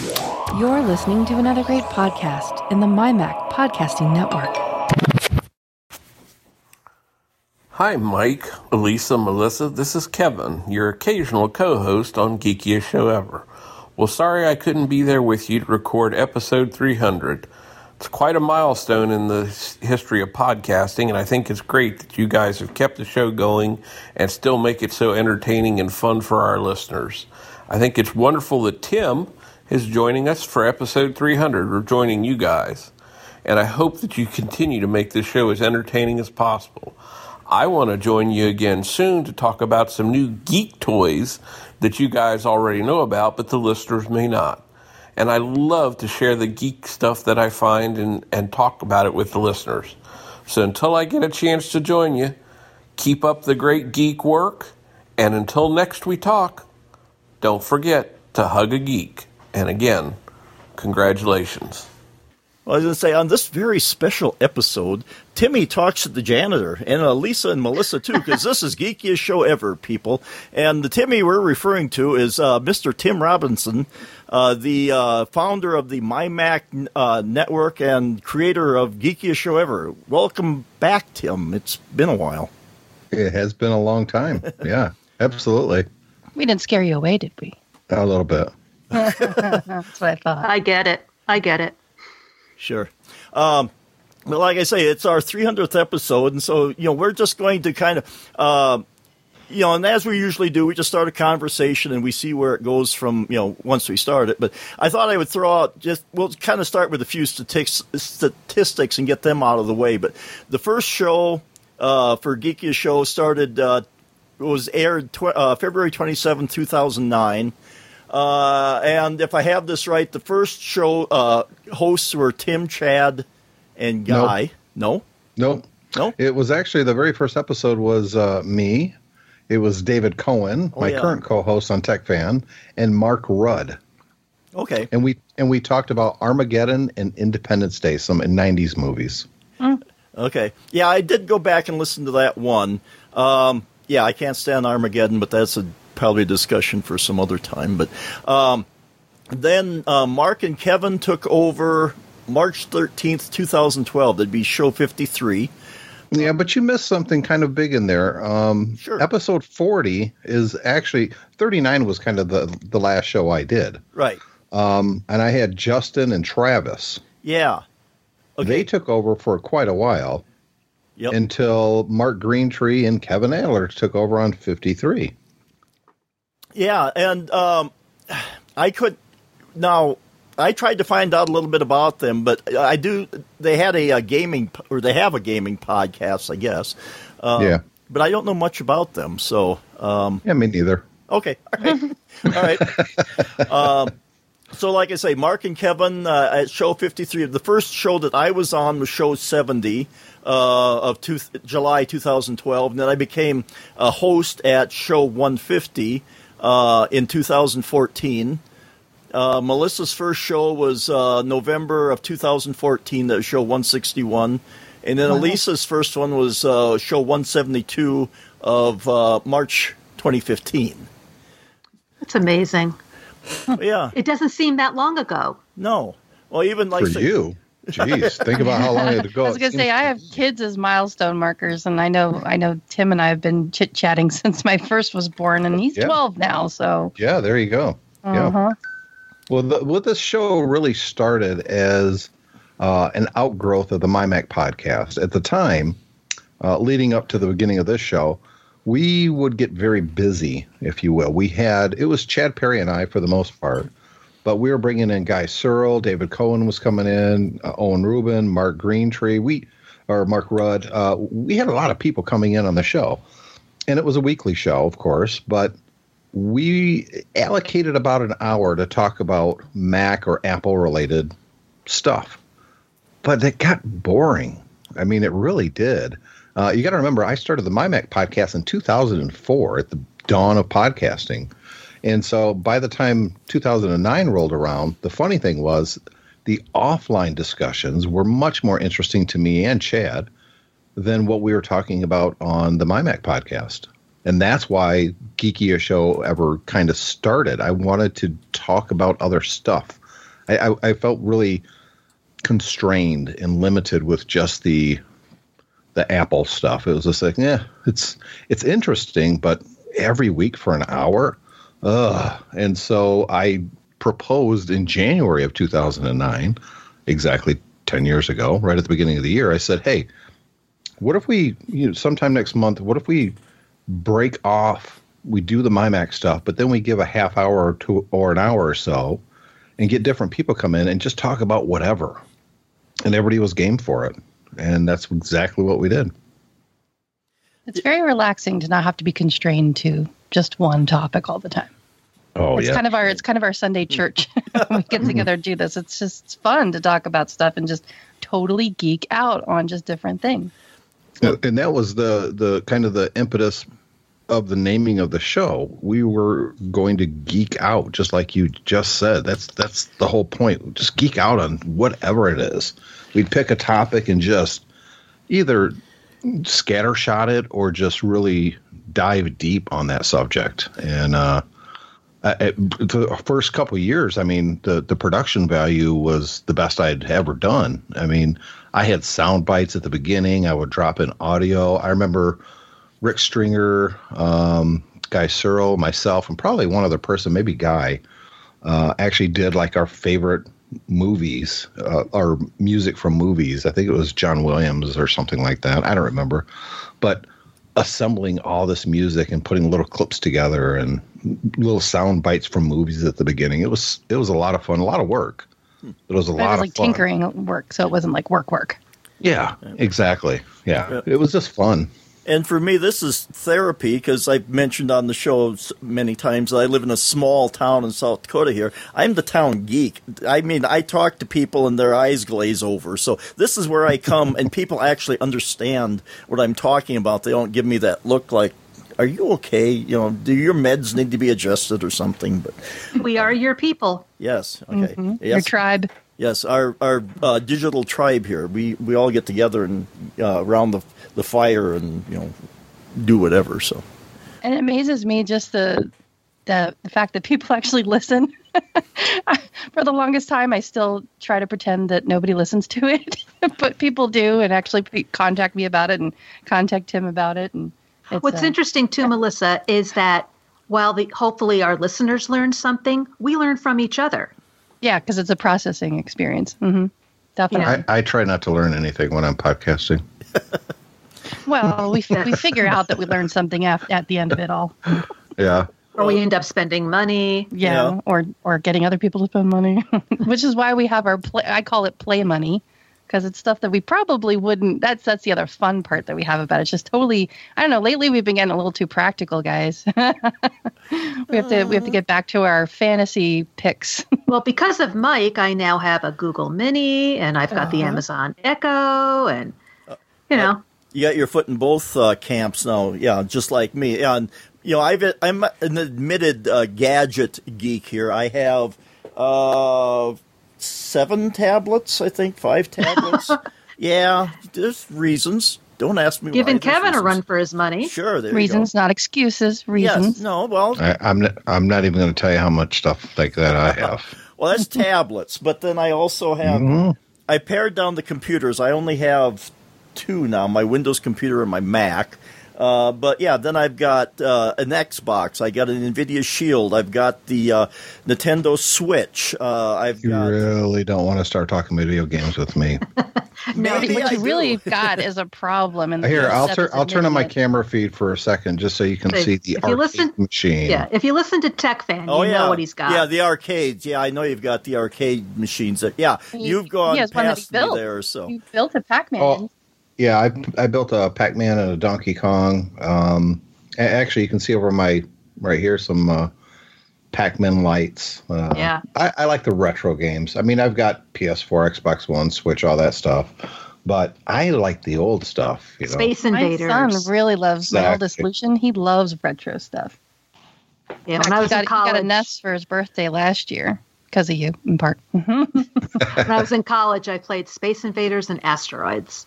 You're listening to another great podcast in the MyMac Podcasting Network. Hi, Mike, Elisa, Melissa. This is Kevin, your occasional co host on Geekiest Show Ever. Well, sorry I couldn't be there with you to record episode 300. It's quite a milestone in the history of podcasting, and I think it's great that you guys have kept the show going and still make it so entertaining and fun for our listeners. I think it's wonderful that Tim is joining us for episode 300, or joining you guys. And I hope that you continue to make this show as entertaining as possible. I want to join you again soon to talk about some new geek toys that you guys already know about, but the listeners may not. And I love to share the geek stuff that I find and, and talk about it with the listeners. So until I get a chance to join you, keep up the great geek work. And until next we talk, don't forget to hug a geek. And again, congratulations. Well, I was going to say, on this very special episode, Timmy talks to the janitor, and uh, Lisa and Melissa too, because this is geekiest show ever, people. And the Timmy we're referring to is uh, Mr. Tim Robinson, uh, the uh, founder of the MyMac uh, network and creator of geekiest show ever. Welcome back, Tim. It's been a while. It has been a long time. Yeah, absolutely. We didn't scare you away, did we? A little bit. That's what I thought. I get it. I get it. Sure. Um, but like I say, it's our 300th episode, and so you know we're just going to kind of, uh, you know, and as we usually do, we just start a conversation and we see where it goes from you know once we start it. But I thought I would throw out just we'll kind of start with a few statistics, statistics and get them out of the way. But the first show uh, for Geekiest Show started uh, was aired tw- uh, February 27, 2009. Uh, and if I have this right, the first show uh, hosts were Tim, Chad, and Guy. Nope. No, no, no. It was actually the very first episode was uh, me. It was David Cohen, Oh, my yeah. current co-host on Tech Fan, and Mark Rudd. Okay. And we and we talked about Armageddon and Independence Day, some '90s movies. Okay. Yeah, I did go back and listen to that one. Um, yeah, I can't stand Armageddon, but that's a probably a discussion for some other time. But um, then uh, Mark and Kevin took over March thirteenth, two thousand twelve. That'd be show fifty three. Yeah, but you missed something kind of big in there. Um, Sure. Episode 40 is actually 39 was kind of the the last show I did, Right. um, and I had Justin and Travis. Yeah. Okay. They took over for quite a while yep. until Mark Greentree and Kevin Adler took over on 53. Yeah, and um, I could now. I tried to find out a little bit about them, but I do. They had a, uh gaming, or they have a gaming podcast, I guess. Um, Yeah. but I don't know much about them. So, um, Yeah, me neither. okay, all right, all right. um, so, like I say, Mark and Kevin uh, at show fifty-three. The first show that I was on was show seventy uh, of two, July two thousand twelve, and then I became a host at show one fifty uh, in two thousand fourteen. Uh, Melissa's first show was uh, November of 2014, that was show 161. And then Elisa's first one was uh, show 172 of uh, March 2015. That's amazing. yeah, It doesn't seem that long ago. no. Well, even like For say- you, jeez, think about how long it ago. I was gonna say I have kids as milestone markers, and I know I know Tim and I have been chit chatting since my first was born, and he's Yeah. twelve now. So Yeah, there you go. Yeah. uh-huh. Well, the, well, this show really started as uh, an outgrowth of the MyMac podcast. At the time, uh, leading up to the beginning of this show, we would get very busy, if you will. We had it was Chad Perry and I for the most part, but we were bringing in Guy Searle, David Cohen was coming in, uh, Owen Rubin, Mark Greentree, we or Mark Rudd. Uh, we had a lot of people coming in on the show, and it was a weekly show, of course, but we allocated about an hour to talk about Mac or Apple related stuff. But it got boring. I mean, it really did. Uh, you got to remember, I started the MyMac podcast in 2004 at the dawn of podcasting. And so by the time 2009 rolled around, the funny thing was the offline discussions were much more interesting to me and Chad than what we were talking about on the MyMac podcast. And that's why Geekiest Show ever kind of started. I wanted to talk about other stuff I, I, I felt really constrained and limited with just the the Apple stuff. It was just like, yeah, it's it's interesting, but every week for an hour, And so I proposed in January of 2009, exactly 10 years ago, right at the beginning of the year. I said, hey, what if we, you know, sometime next month, what if we break off? We do the MyMac stuff, but then we give a half hour or two or an hour or so, and get different people come in and just talk about whatever. And everybody was game for it and that's exactly what we did. It's very relaxing to not have to be constrained to just one topic all the time. Oh it's yeah, kind of our it's kind of our Sunday church. we get together and do this. It's just it's fun to talk about stuff and just totally geek out on just different things. and that was the the kind of the impetus of the naming of the show. We were going to geek out, just like you just said. That's that's the whole point. Just geek out on whatever it is. We'd pick a topic and just either scattershot it or just really dive deep on that subject. And uh, the first couple years, I mean, the the production value was the best I'd ever done. I mean, I had sound bites at the beginning. I would drop in audio. I remember Rick Stringer, um, Guy Searle, myself, and probably one other person, maybe Guy, uh, actually did like our favorite movies uh, or music from movies. I think it was John Williams or something like that. I don't remember, but assembling all this music and putting little clips together and little sound bites from movies at the beginning. It was it was a lot of fun, a lot of work. It was a But it lot was like of fun. tinkering work, so it wasn't like work work. Yeah, exactly. Yeah, it was just fun. And for me, this is therapy because I've mentioned on the show many times that I live in a small town in South Dakota here. I'm the town geek. I mean, I talk to people and their eyes glaze over. So this is where I come and people actually understand what I'm talking about. They don't give me that look like, are you okay? You know, do your meds need to be adjusted or something? But We are your people. yes, okay. Mm-hmm. Your Yes. tribe. Yes, our our uh, digital tribe here. We we all get together and uh, around the the fire and you know do whatever. So And it amazes me just the the, the fact that people actually listen. For the longest time, I still try to pretend that nobody listens to it, but people do, and actually contact me about it and contact Tim about it. And it's, What's uh, interesting too, Melissa, is that while the hopefully our listeners learn something, we learn from each other. Yeah, because it's a processing experience. hmm Definitely. I, I try not to learn anything when I'm podcasting. Well, we we figure out that we learned something af- at the end of it all. Yeah. Or we end up spending money. Yeah, Yeah. or or getting other people to spend money, which is why we have our play. I call it play money because it's stuff that we probably wouldn't. That's that's the other fun part that we have about it. It's just totally. I don't know. Lately, we've been getting a little too practical, guys. we have to we have to get back to our fantasy picks. Well, because of Mike, I now have a Google Mini and I've got the Amazon Echo and you know, you got your foot in both uh, camps now. Yeah, just like me. Yeah, and you know, I've I'm an admitted uh, gadget geek here. I have uh, seven tablets, I think, five tablets. yeah, there's reasons. Don't ask me. giving why. There's Kevin a run for his money. Sure, there reasons, not excuses. Reasons. Yes. No. Well, I, I'm not, I'm not even going to tell you how much stuff like that I have. Well, that's tablets, but then I also have. Mm-hmm. I pared down the computers. I only have two now: my Windows computer and my Mac. Uh, but yeah, then I've got uh, an Xbox. I got an Nvidia Shield. I've got the uh, Nintendo Switch. Uh, I've You got. really don't want to start talking video games with me. Maybe what I you do. really got is a problem. And Here, I'll Seth turn I'll turn on my camera feed for a second just so you can If- see the if you arcade listen- machine. Yeah, if you listen to Tech Fan, Oh you yeah, know what he's got. Yeah, the arcades. Yeah, I know you've got the arcade machines. That, yeah, He- you've gone he has one past me built. there. So You built a Pac-Man. Oh, Yeah, I I built a Pac-Man and a Donkey Kong. Um, actually, you can see over my right here some uh, Pac-Man lights. Uh, Yeah. I, I like the retro games. I mean, I've got PS4, Xbox One, Switch, all that stuff, but I like the old stuff. You know, Space Invaders. my son really loves my oldest Exactly. Lucian. He loves retro stuff. yeah, when I was he, got, in college, he got a NES for his birthday last year because of you, in part. when I was in college, I played Space Invaders and Asteroids.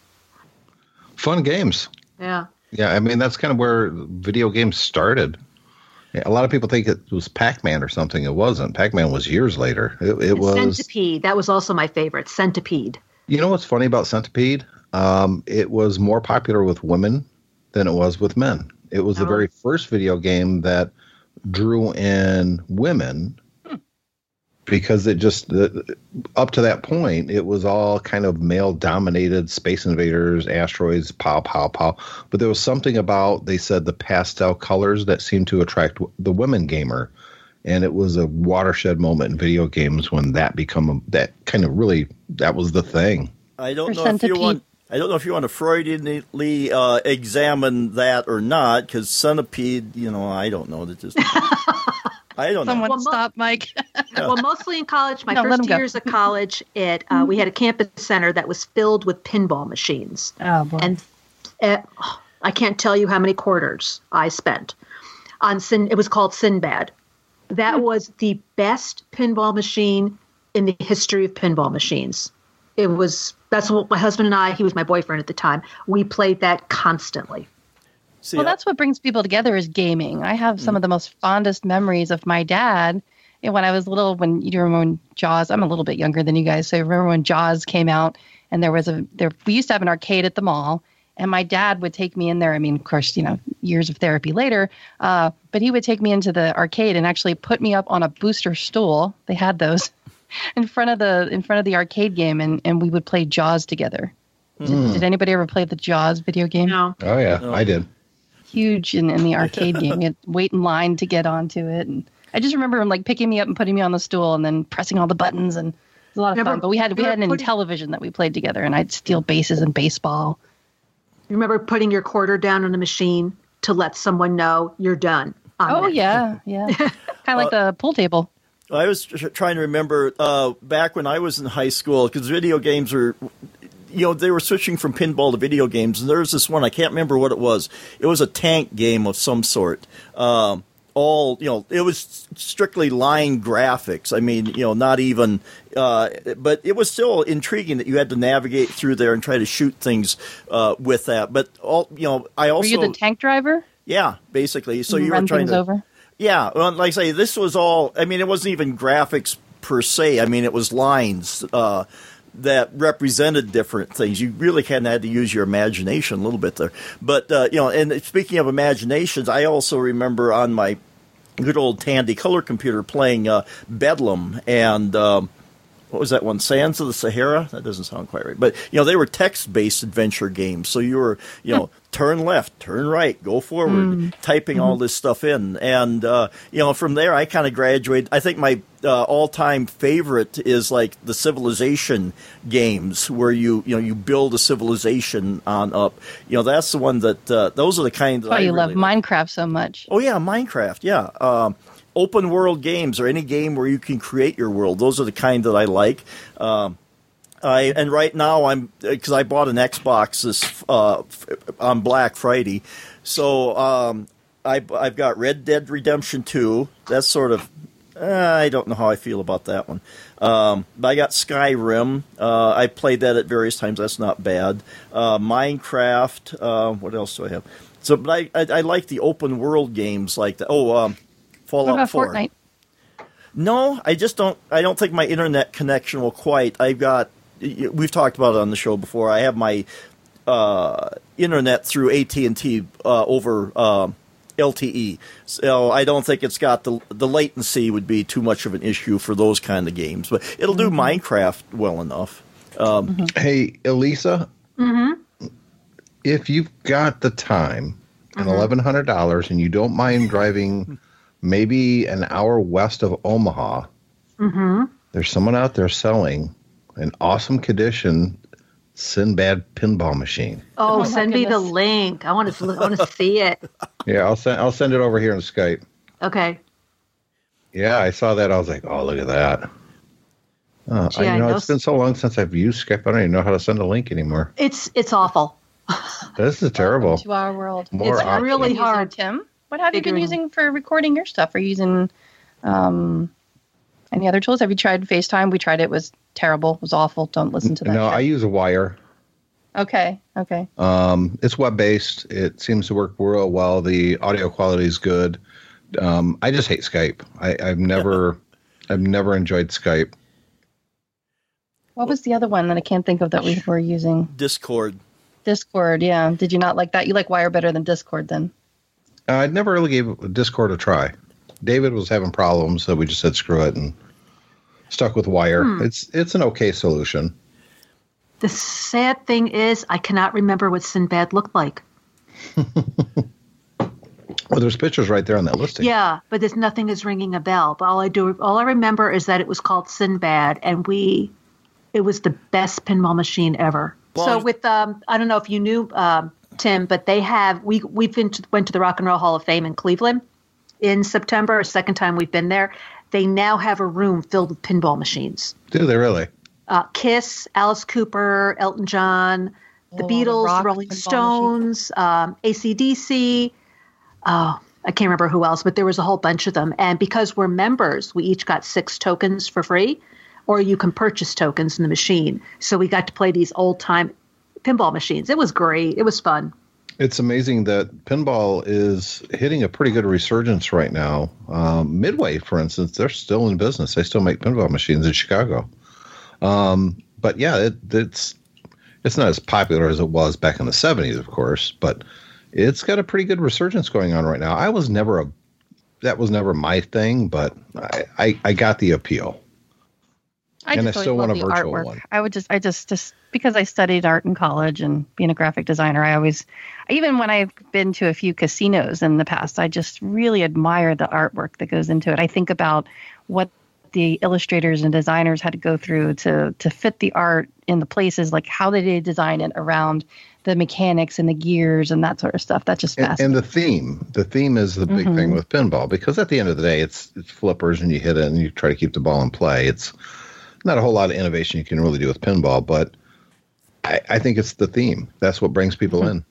Fun games. Yeah. Yeah, I mean that's kind of where video games started. A lot of people think it was Pac-Man or something. It wasn't. Pac-Man was years later. It, it was. Centipede. That was also my favorite. Centipede. You know what's funny about Centipede? Um, it was more popular with women than it was with men. It was the Oh. very first video game that drew in women because it just the, up to that point it was all kind of male dominated space invaders asteroids pow pow pow but there was something about they said the pastel colors that seemed to attract the women gamer and it was a watershed moment in video games when that become a, that kind of really that was the thing I don't For know if you want. I don't know if you want to Freudianly uh, examine that or not, because centipede. You know, I don't know. That just. I don't Someone Well, stop, Mike. Well, mostly in college. My No, first two years of college, it uh, we had a campus center that was filled with pinball machines, oh boy. and uh, I can't tell you how many quarters I spent on Sin. It was called Sinbad. That was the best pinball machine in the history of pinball machines. It was. That's what my husband and I. He was my boyfriend at the time. We played that constantly. See, well, I- that's what brings people together is gaming. I have some of the most fondest memories of my dad. And when I was little, when you remember when Jaws, I'm a little bit younger than you guys, so I remember when Jaws came out, and there was a there. We used to have an arcade at the mall, and my dad would take me in there. I mean, of course, you know, years of therapy later, uh, but he would take me into the arcade and actually put me up on a booster stool. They had those in front of the in front of the arcade game, and and we would play Jaws together. Did, did anybody ever play the Jaws video game? No, oh yeah i did huge in, in the arcade game. You had to wait in line to get onto it, and I just remember him like picking me up and putting me on the stool, and then pressing all the buttons, and it was a lot of Never- fun. But we had we never had an putting- television that we played together, and I'd steal bases and baseball. you remember putting your quarter down on a machine to let someone know you're done. on Oh that. yeah, yeah, kind of like the pool table. I was trying to remember uh, back when I was in high school because video games were, you know, they were switching from pinball to video games, and there was this one I can't remember what it was. It was a tank game of some sort. Um, all you know, it was strictly line graphics. I mean, you know, not even, uh, but it was still intriguing that you had to navigate through there and try to shoot things uh, with that. But all you know, I also Were you the tank driver? yeah, basically. So And you were trying to over? yeah, well, like I say, this was all. I mean, it wasn't even graphics per se. I mean, it was lines uh, that represented different things. You really kind of had to use your imagination a little bit there. But uh, you know, and speaking of imaginations, I also remember on my good old Tandy color computer playing uh, Bedlam and. Um, what was that one? Sands of the Sahara? That doesn't sound quite right. But, you know, they were text based adventure games. So you were, you know, turn left, turn right, go forward, typing all this stuff in. And, uh, you know, from there, I kind of graduated. I think my uh, all time favorite is like the civilization games where you, you know, you build a civilization on up. You know, that's the one that, uh, those are the kind that That's why I you love really like. Minecraft so much. Oh yeah, Minecraft. Yeah, um, open world games or any game where you can create your world. Those are the kind that I like. Um, I and right now I'm because I bought an Xbox this uh, on Black Friday, so um, I, I've got Red Dead Redemption Two. That's sort of uh, I don't know how I feel about that one. Um, but I got Skyrim. Uh, I played that at various times. That's not bad. Uh, Minecraft. Uh, what else do I have? So, but I, I, I like the open world games like that. Oh, um, Fallout What about 4. Fortnite? No, I just don't. I don't think my internet connection will quite. I've got. We've talked about it on the show before. I have my uh, internet through AT and T uh, over uh, LTE, so I don't think it's got the the latency would be too much of an issue for those kind of games. But it'll do Minecraft well enough. Um, Hey, Elisa. If you've got the time and eleven hundred dollars, and you don't mind driving maybe an hour west of Omaha, there's someone out there selling an awesome condition Sinbad pinball machine. Oh, Oh, send me the link. I want to. I want to see it. Yeah, I'll send I'll send it over here in Skype. Okay. Yeah, I saw that. I was like, oh, look at that. Uh, Gee, I, I you know, know it's been so long since I've used Skype. I don't even know how to send a link anymore. It's it's awful. This is terrible. To our world. More It's options. really hard. Tim, what have you been using for recording your stuff? Are you using um, any other tools? Have you tried FaceTime? We tried it. it was terrible. It was awful. Don't listen to that. No, shit. I use a wire. Okay. Okay. Um, it's web based. It seems to work real well. The audio quality is good, Um, I just hate Skype. I, I've never, I've never enjoyed Skype. What was the other one that I can't think of that we were using? Discord. Discord. Yeah. Did you not like that? You like Wire better than Discord then? Uh, I never really gave Discord a try. David was having problems, so we just said screw it and stuck with Wire. It's it's an okay solution. The sad thing is, I cannot remember what Sinbad looked like. Well, there's pictures right there on that listing. Yeah, but there's nothing is ringing a bell. But all I do, all I remember is that it was called Sinbad, and we, it was the best pinball machine ever. Well, so with, um, I don't know if you knew um, Tim, but they have we we've been to, went to the Rock and Roll Hall of Fame in Cleveland in September. Second time we've been there. They now have a room filled with pinball machines. Do they really? Uh, Kiss, Alice Cooper, Elton John, the Oh, Beatles, rock the Rolling Stones, um, ACDC. Oh, I can't remember who else, but there was a whole bunch of them. And because we're members, we each got six tokens for free, or you can purchase tokens in the machine. So we got to play these old time pinball machines. It was great. It was fun. It's amazing that pinball is hitting a pretty good resurgence right now. Um, Midway, for instance, they're still in business. They still make pinball machines in Chicago. Um, but yeah, it, it's it's not as popular as it was back in the '70s, of course, but it's got a pretty good resurgence going on right now. I was never a that was never my thing, but I, I, I got the appeal. I And just I really still love want a virtual artwork. one. I would just, I just, just because I studied art in college and being a graphic designer, I always, even when I've been to a few casinos in the past, I just really admire the artwork that goes into it. I think about what the illustrators and designers had to go through to to fit the art in the places, like how did they design it around the mechanics and the gears and that sort of stuff. That just and, fascinates. and the theme the theme is the big thing mm-hmm. with pinball because at the end of the day it's it's flippers and you hit it and you try to keep the ball in play it's not a whole lot of innovation you can really do with pinball but i, I think it's the theme that's what brings people in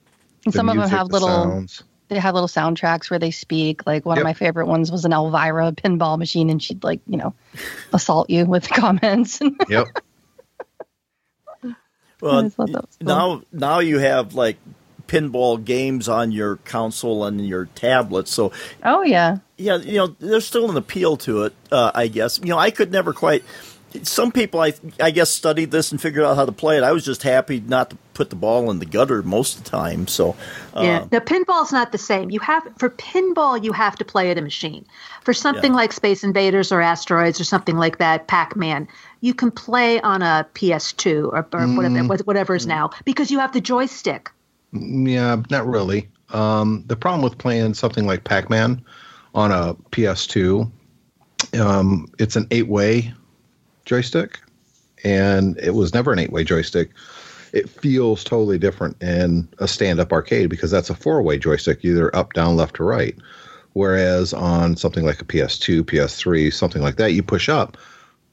The some of them have the little sounds. they have little soundtracks where they speak. Like one Yep. of my favorite ones was an Elvira pinball machine, and she'd like you know assault you with comments. yep Well, always thought that was cool. now now you have like pinball games on your console and your tablet. So oh yeah, yeah, you know, there's still an appeal to it. Uh, I guess you know I could never quite. Some people, I I guess, studied this and figured out how to play it. I was just happy not to put the ball in the gutter most of the time. So uh, Yeah. Now pinball's not the same. You have for pinball you have to play at a machine. For something Yeah. like Space Invaders or Asteroids or something like that, Pac-Man, you can play on a PS2 or, or whatever whatever is now because you have the joystick. yeah not really um, the problem with playing something like pac-man on a ps2 um, it's an eight-way joystick and it was never an eight-way joystick. It feels totally different in a stand-up arcade because that's a four-way joystick either up down left or right. Whereas on something like a ps2 ps3 something like that you push up.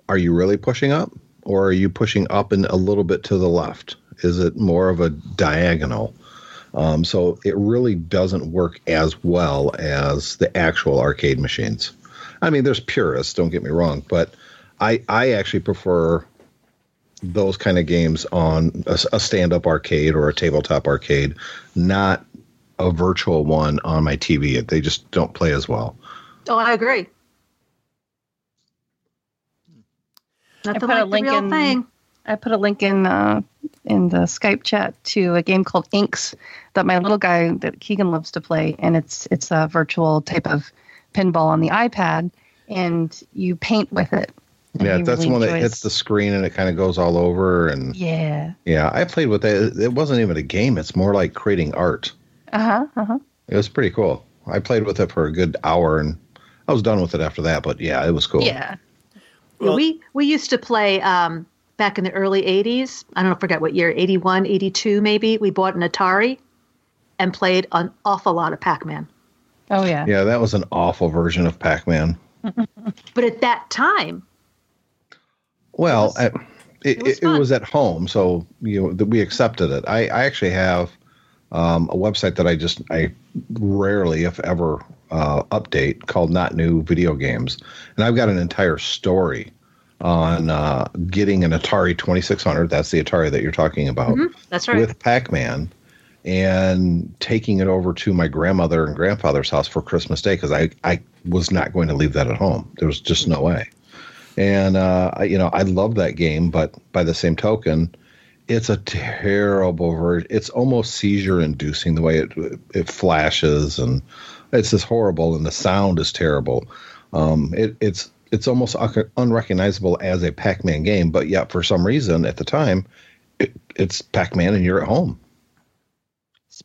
Are you really pushing up or are you pushing up and a little bit to the left? Is it more of a diagonal? Um, so it really doesn't work as well as the actual arcade machines. I mean, there's purists, don't get me wrong, but I I actually prefer those kind of games on a, a stand-up arcade or a tabletop arcade, not a virtual one on my TV. They just don't play as well. Oh, I agree. Nothing put a like the link real in- thing. I put a link in uh, in the Skype chat to a game called Inks that my little guy that Keegan loves to play, and it's it's a virtual type of pinball on the iPad, and you paint with it. And Yeah, that's really the one that hits the screen and it kind of goes all over. And Yeah. yeah, I played with it. It wasn't even a game. It's more like creating art. Uh huh. Uh huh. It was pretty cool. I played with it for a good hour and I was done with it after that. But yeah, it was cool. Yeah. Well- we we used to play um, back in the early 80s. I don't know, forget what year, 81, 82 maybe. We bought an Atari and played an awful lot of Pac-Man. Oh yeah. Yeah, that was an awful version of Pac Man. But at that time, Well, I- it, it was it, it was, at home, so you know that we accepted it. I, I actually have um, a website that I just I rarely, if ever, uh, update called Not New Video Games, and I've got an entire story on uh, getting an Atari Twenty Six Hundred. That's the Atari that you're talking about. that's right. With Pac Man, and taking it over to my grandmother and grandfather's house for Christmas Day because I, I was not going to leave that at home. There was just no way. And, uh, you know, I love that game, but by the same token, it's a terrible version. It's almost seizure inducing the way it, it flashes and it's just horrible and the sound is terrible. Um, it, it's, it's almost unrecognizable as a Pac-Man game, but yet for some reason at the time, it, it's Pac-Man and you're at home.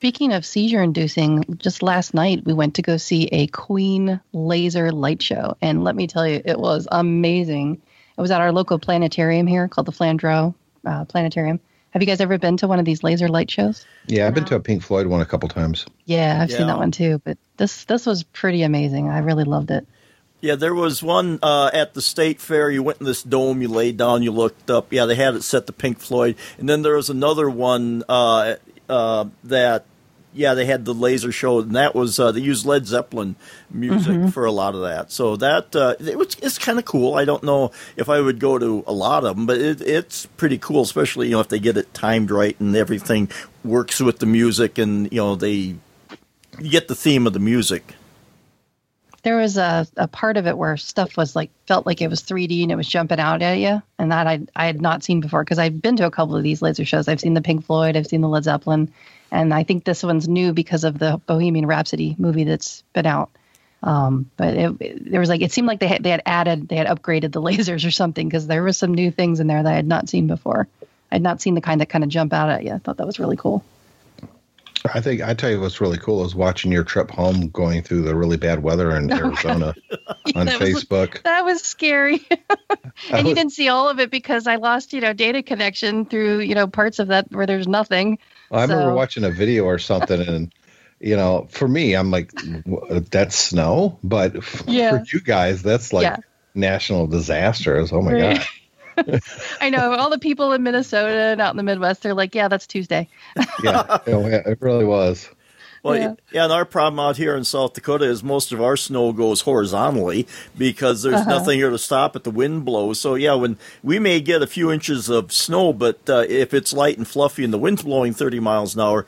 Speaking of seizure inducing, just last night we went to go see a Queen laser light show. And let me tell you, it was amazing. It was at our local planetarium here called the Flandreau uh, Planetarium. Have you guys ever been to one of these laser light shows? Yeah, I've been to a Pink Floyd one a couple times. Yeah, I've Yeah. seen that one too. But this this was pretty amazing. I really loved it. Yeah, there was one uh, at the state fair. You went in this dome, you laid down, you looked up. Yeah, they had it set to Pink Floyd, and then there was another one uh, uh, that, yeah, they had the laser show, and that was uh, they used Led Zeppelin music for a lot of that. So that uh, it was it's kind of cool. I don't know if I would go to a lot of them, but it, it's pretty cool, especially you know if they get it timed right and everything works with the music, and you know they you get the theme of the music. There was a, a part of it where stuff was like felt like it was 3D and it was jumping out at you, and that I I had not seen before because I've been to a couple of these laser shows. I've seen the Pink Floyd, I've seen the Led Zeppelin, and I think this one's new because of the Bohemian Rhapsody movie that's been out. Um, but it, it- there was like it seemed like they had they had added they had upgraded the lasers or something because there was some new things in there that I had not seen before. I had not seen the kind that kind of jump out at you. I thought that was really cool. I think I tell you what's really cool is watching your trip home going through the really bad weather in Arizona on that was- Facebook. That was scary. And you didn't see all of it because I lost, you know, data connection through, you know, parts of that where there's nothing. I remember so- watching a video or something, and you know, for me, I'm like, that's snow, but Yeah. for you guys, that's like Yeah. national disasters. Oh my Right. god! I know all the people in Minnesota and out in the Midwest, they're like, yeah, that's Tuesday. Yeah, it really was. Well, Yeah. yeah. and our problem out here in South Dakota is most of our snow goes horizontally because there's nothing here to stop it. The wind blows. So, yeah, when we may get a few inches of snow, but uh, if it's light and fluffy and the wind's blowing 30 miles an hour,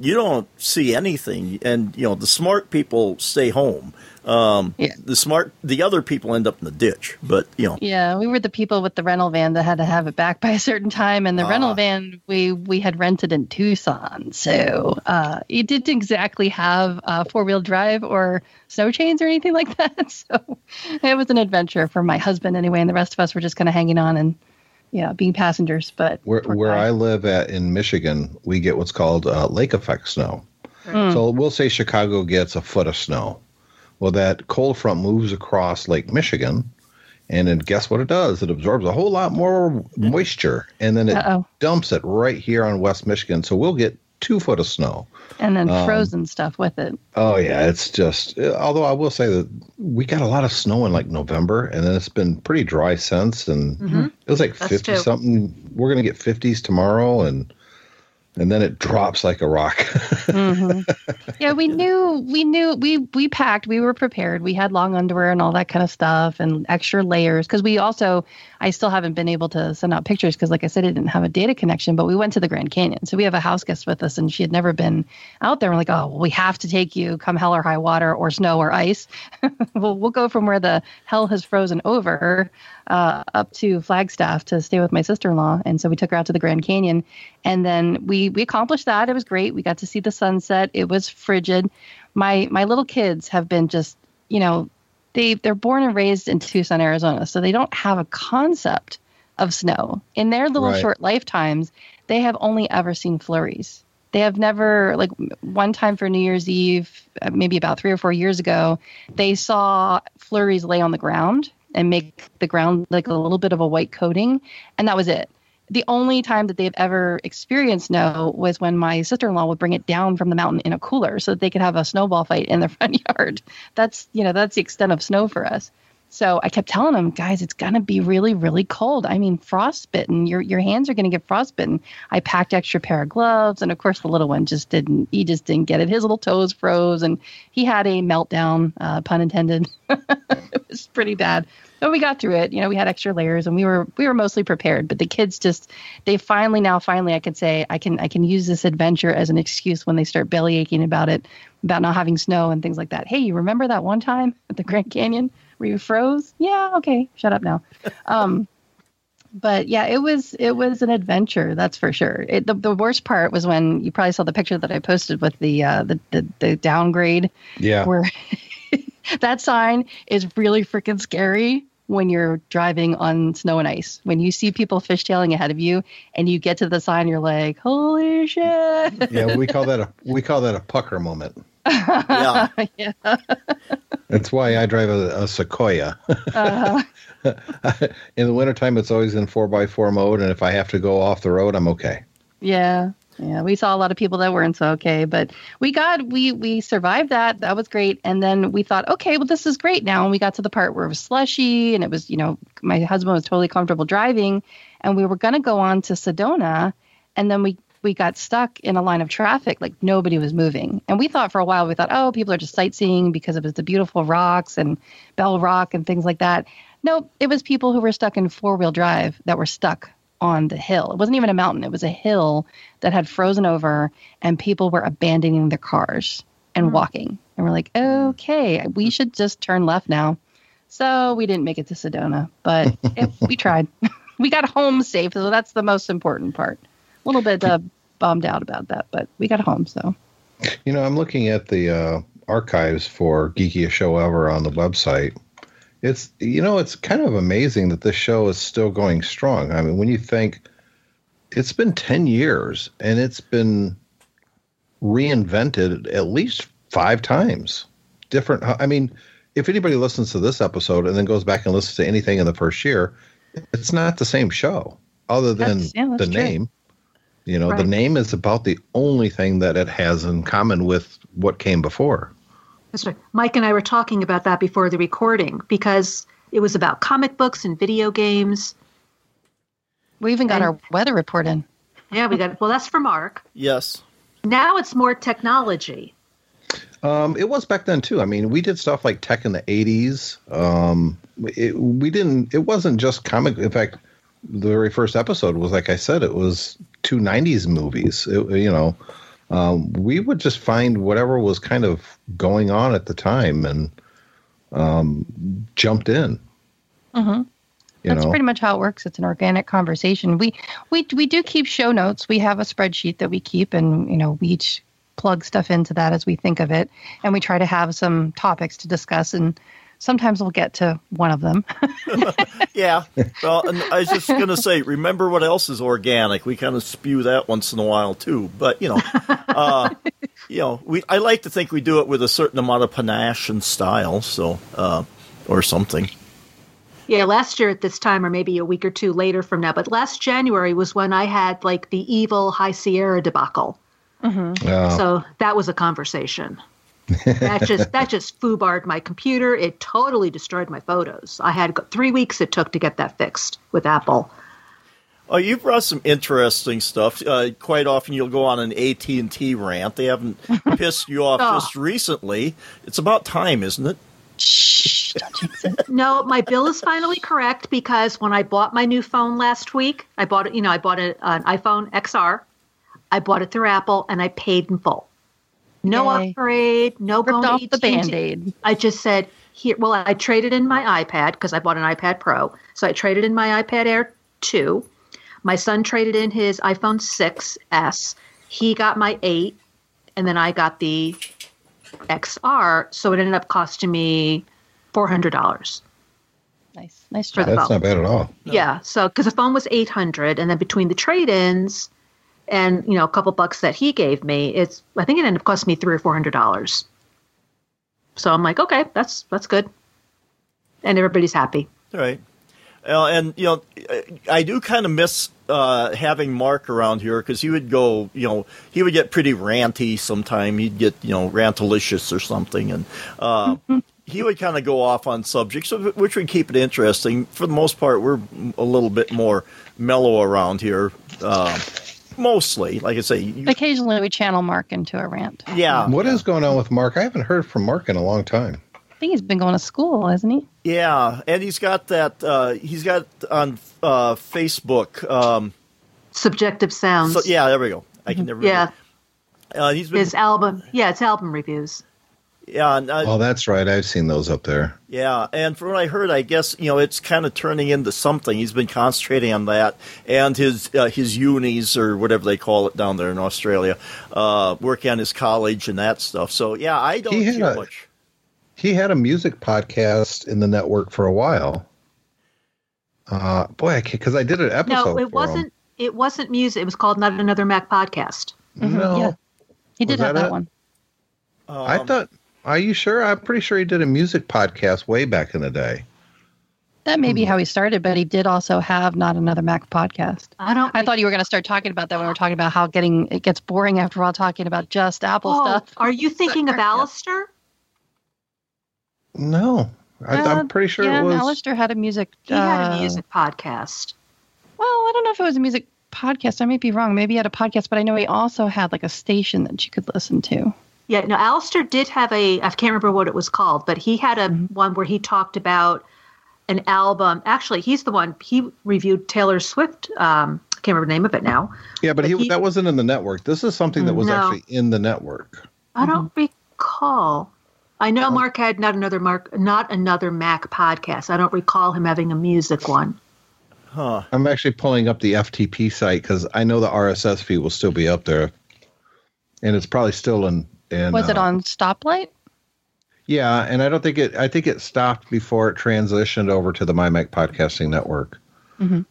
you don't see anything. And, you know, the smart people stay home. Um, Yeah. The smart, the other people end up in the ditch. But, you know, Yeah, we were the people with the rental van that had to have it back by a certain time, and the Ah. rental van we we had rented in Tucson, so uh, it didn't exactly have uh, four wheel drive or snow chains or anything like that. So it was an adventure for my husband anyway, and the rest of us were just kind of hanging on and yeah, being passengers. But Where where guy. I live at in Michigan, we get what's called uh, lake effect snow. Hmm. So we'll say Chicago gets a foot of snow. Well, that cold front moves across Lake Michigan, and then guess what it does? It absorbs a whole lot more moisture, and then it Uh-oh. dumps it right here on West Michigan. So we'll get two foot of snow. and then um, frozen stuff with it. Oh yeah, it's just. Although I will say that we got a lot of snow in like November, and then it's been pretty dry since. And it was like Us fifty too. something. We're gonna get fifties tomorrow, and and then it drops like a rock. Mm-hmm. yeah we knew we knew we we packed we were prepared we had long underwear and all that kind of stuff and extra layers because we also i still haven't been able to send out pictures because like i said it didn't have a data connection but we went to the grand canyon so we have a house guest with us and she had never been out there we're like oh well, we have to take you come hell or high water or snow or ice we'll, we'll go from where the hell has frozen over uh, up to Flagstaff to stay with my sister-in-law, and so we took her out to the Grand Canyon, and then we we accomplished that. It was great. We got to see the sunset. It was frigid. My my little kids have been just you know they they're born and raised in Tucson, Arizona, so they don't have a concept of snow in their little Right. short lifetimes. They have only ever seen flurries. They have never like one time for New Year's Eve, uh, maybe about three or four years ago, they saw flurries lay on the ground and make the ground like a little bit of a white coating, and that was it. The only time that they've ever experienced snow was when my sister-in-law would bring it down from the mountain in a cooler so that they could have a snowball fight in their front yard. That's you know that's the extent of snow for us. So I kept telling them, guys, it's gonna be really, really cold. I mean, frostbitten. Your your hands are gonna get frostbitten. I packed extra pair of gloves, and of course, the little one just didn't. He just didn't get it. His little toes froze, and he had a meltdown, uh, pun intended. it was pretty bad, but we got through it. You know, we had extra layers, and we were we were mostly prepared. But the kids just they finally now finally I could say I can I can use this adventure as an excuse when they start belly aching about it, about not having snow and things like that. Hey, you remember that one time at the Grand Canyon? Where you froze? Yeah, okay, shut up now. Um, but yeah, it was it was an adventure, that's for sure. It, the the worst part was when you probably saw the picture that I posted with the uh, the, the the downgrade. Yeah. Where that sign is really freaking scary when you're driving on snow and ice. When you see people fishtailing ahead of you and you get to the sign, you're like, "Holy shit!" Yeah, we call that a we call that a pucker moment. Yeah. yeah. That's why I drive a, a Sequoia. Uh, in the wintertime, it's always in 4x4 mode, and if I have to go off the road, I'm okay. Yeah. Yeah, we saw a lot of people that weren't so okay, but we got we we survived that. That was great. And then we thought, okay, well this is great now. And we got to the part where it was slushy and it was, you know, my husband was totally comfortable driving and we were going to go on to Sedona and then we we got stuck in a line of traffic like nobody was moving. And we thought for a while we thought, "Oh, people are just sightseeing because it was the beautiful rocks and Bell Rock and things like that." No, it was people who were stuck in four-wheel drive that were stuck on the hill. It wasn't even a mountain, it was a hill that had frozen over and people were abandoning their cars and walking. And we're like, okay, we should just turn left now. So we didn't make it to Sedona, but it, we tried. we got home safe, so that's the most important part. A little bit uh, bummed out about that, but we got home, so. You know, I'm looking at the uh, archives for Geekiest Show Ever on the website. It's you know, it's kind of amazing that this show is still going strong. I mean, when you think it's been 10 years and it's been reinvented at least five times. Different I mean, if anybody listens to this episode and then goes back and listens to anything in the first year, it's not the same show other than That's- yeah, that's the true. name. You know, the name is about the only thing that it has in common with what came before. That's right. Mike and I were talking about that before the recording because it was about comic books and video games. We even got And- our weather report in. Yeah, we got well. That's for Mark. Yes. Now it's more technology. Um, it was back then too. I mean, we did stuff like tech in the '80s. Um, it, we didn't. It wasn't just comic. In fact, the very first episode was like I said. It was two '90s movies. It, you know, um, we would just find whatever was kind of going on at the time and um, jumped in. Mhm. You That's know, pretty much how it works. It's an organic conversation. We we we do keep show notes. We have a spreadsheet that we keep, and you know we each plug stuff into that as we think of it, and we try to have some topics to discuss. And sometimes we'll get to one of them. Yeah. Well, and I was just going to say, remember what else is organic? We kind of spew that once in a while too. But you know, uh, you know, we I like to think we do it with a certain amount of panache and style. So, uh, or something. Yeah, last year at this time, or maybe a week or two later from now, but last January was when I had like the evil High Sierra debacle. uh, So that was a conversation. That just that just foobarred my computer. It totally destroyed my photos. I had three weeks it took to get that fixed with Apple. Oh, you brought some interesting stuff. Uh, quite often, you'll go on an AT and T rant. They haven't pissed you off Oh. just recently. It's about time, isn't it? Shh! Don't jinx it. No, my bill is finally correct because when I bought my new phone last week, I bought it. You know, I bought a, an iPhone XR. I bought it through Apple, and I paid in full. No Yay. upgrade, no Ripped going to off the band aid. I just said here. Well, I traded in my iPad because I bought an iPad Pro. So I traded in my iPad Air two. My son traded in his iPhone 6s. He got my eight, and then I got the XR. So it ended up costing me four hundred dollars. Nice, nice For job. the- that's not bad at all. Yeah. So because the phone was eight hundred, and then between the trade-ins and you know a couple bucks that he gave me, it's I think it ended up costing me three or four hundred dollars. So I'm like, okay, that's that's good, and everybody's happy. All right. Uh, and you know, I do kind of miss uh, having Mark around here because he would go, you know, he would get pretty ranty sometime. He'd get, you know, rantalicious or something, and uh, he would kind of go off on subjects, which would keep it interesting. For the most part, we're a little bit more mellow around here. Mostly, like I say, you, Occasionally, we channel Mark into a rant. yeah. What is going on with Mark? I haven't heard from Mark in a long time. I think he's been going to school, hasn't he? Yeah, and he's got that. Uh, he's got on uh, Facebook. Um, Subjective sounds. so yeah, there we go. I can never. Yeah, Uh, he's been. his album. Yeah, it's album reviews. Yeah, and, uh, Oh, that's right. I've seen those up there. yeah, and from what I heard, I guess you know it's kind of turning into something. He's been concentrating on that and his uh, his unis or whatever they call it down there in Australia, uh, working on his college and that stuff. So yeah, I don't He had hear a- much. He had a music podcast in the network for a while. Uh, boy, because I did an episode. No, it for wasn't. It wasn't music. It was called Not Another Mac Podcast. Him. No, Yeah. He did Was have that that it? one. I Um, thought. Are you sure? I'm pretty sure he did a music podcast way back in the day. That may be Hmm. how he started, but he did also have not another Mac podcast. I don't. I thought you were going to start talking about that when we were talking about how getting it gets boring after all talking about just Apple Oh, stuff. are you thinking of Yeah. Alistair? No, I, Uh, I'm pretty sure yeah, it was. Alistair had a music. He had uh, a music podcast. Well, I don't know if it was a music podcast. I may be wrong. Maybe he had a podcast, but I know he also had like a station that you could listen to. Yeah, no, Alistair did have a. I can't remember what it was called, but he had a mm-hmm. one where he talked about an album. Actually, he's the one he reviewed Taylor Swift. Um, I can't remember the name of it now. yeah, but he, he- that wasn't in the network. This is something that mm, was No. actually in the network. I don't mm-hmm. recall. I know uh-huh. Mark had not another Mark, not another Mac podcast. I don't recall him having a music one. Huh. I'm actually pulling up the FTP site because I know the RSS feed will still be up there, and it's probably still in. In Was it uh, on Stoplight? Yeah, and I don't think it. I think it stopped before it transitioned over to the MyMac Podcasting Network.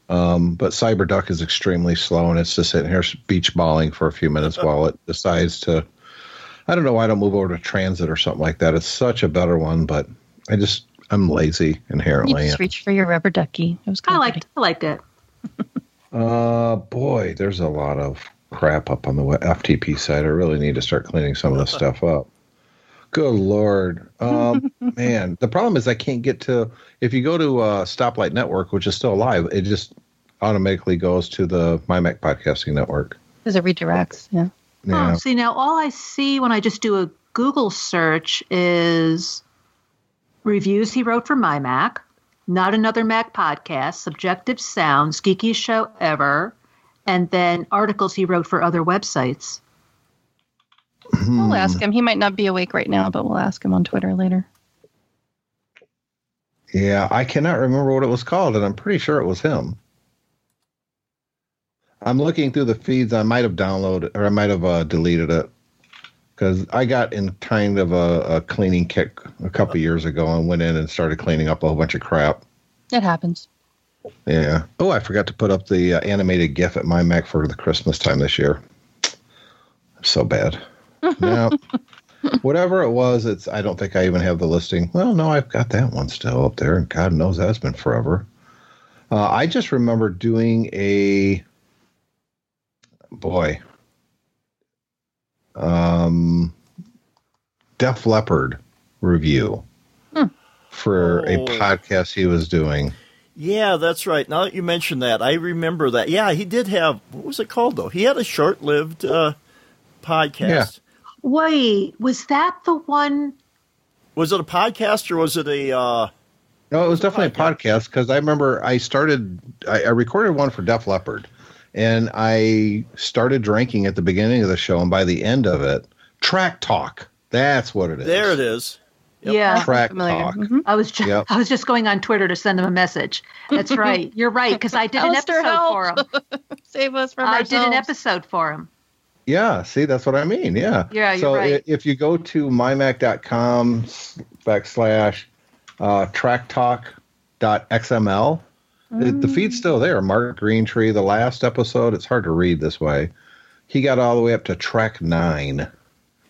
Um, but CyberDuck is extremely slow, and it's just sitting here beach balling for a few minutes while it decides to. I don't know why I don't move over to Transmit or something like that. It's such a better one, but I just I'm lazy You inherently. just reached for your rubber ducky. It was I comforting. liked, I liked it. Uh, boy, there's a lot of crap up on the FTP site. I really need to start cleaning some of this stuff up. Good lord, um, man. The problem is I can't get to. If you go to uh, Stoplight Network, which is still alive, it just automatically goes to the MyMac Podcasting Network. Because it redirects. Yeah. Yeah, Oh, see, now all I see when I just do a Google search is reviews he wrote for my Mac, not another Mac podcast, subjective sounds, geekiest show ever, and then articles he wrote for other websites. We'll ask him. He might not be awake right now, but we'll ask him on Twitter later. yeah. I cannot remember what it was called, and I'm pretty sure it was him. I'm looking through the feeds. I might have downloaded, or I might have uh, deleted it because I got in kind of a, a cleaning kick a couple years ago and went in and started cleaning up a whole bunch of crap. It happens. Yeah. Oh, I forgot to put up the uh, animated GIF at my Mac for the Christmas time this year. So bad. now, whatever it was, it's. I don't think I even have the listing. Well, no, I've got that one still up there, and God knows that's been forever. Uh, I just remember doing a boy, um, Def Leppard review for a Oh. podcast he was doing. Yeah, that's right. Now that you mention that, I remember that. Yeah, he did have. What was it called though? He had a short-lived uh, podcast. Yeah. Wait, was that the one? Was it a podcast or was it a? Uh, No, it was It's a definitely a podcast because I remember I started, I, I recorded one for Def Leppard, and I started drinking at the beginning of the show, and by the end of it, track talk. That's what it is. there it is. Yep. Yeah, Track Familiar. talk. Mhm. I was just Yep. I was just going on Twitter to send him a message. That's right. You're right because I did an Alistair, episode for him. Save us from I ourselves. did an episode for him. Yeah, see, that's what I mean. Yeah. Yeah, you're so right. if you go to mymac.com backslash uh, tracktalk.xml, the, the feed's still there. Mark Greentree, the last episode, it's hard to read this way. He got all the way up to track nine.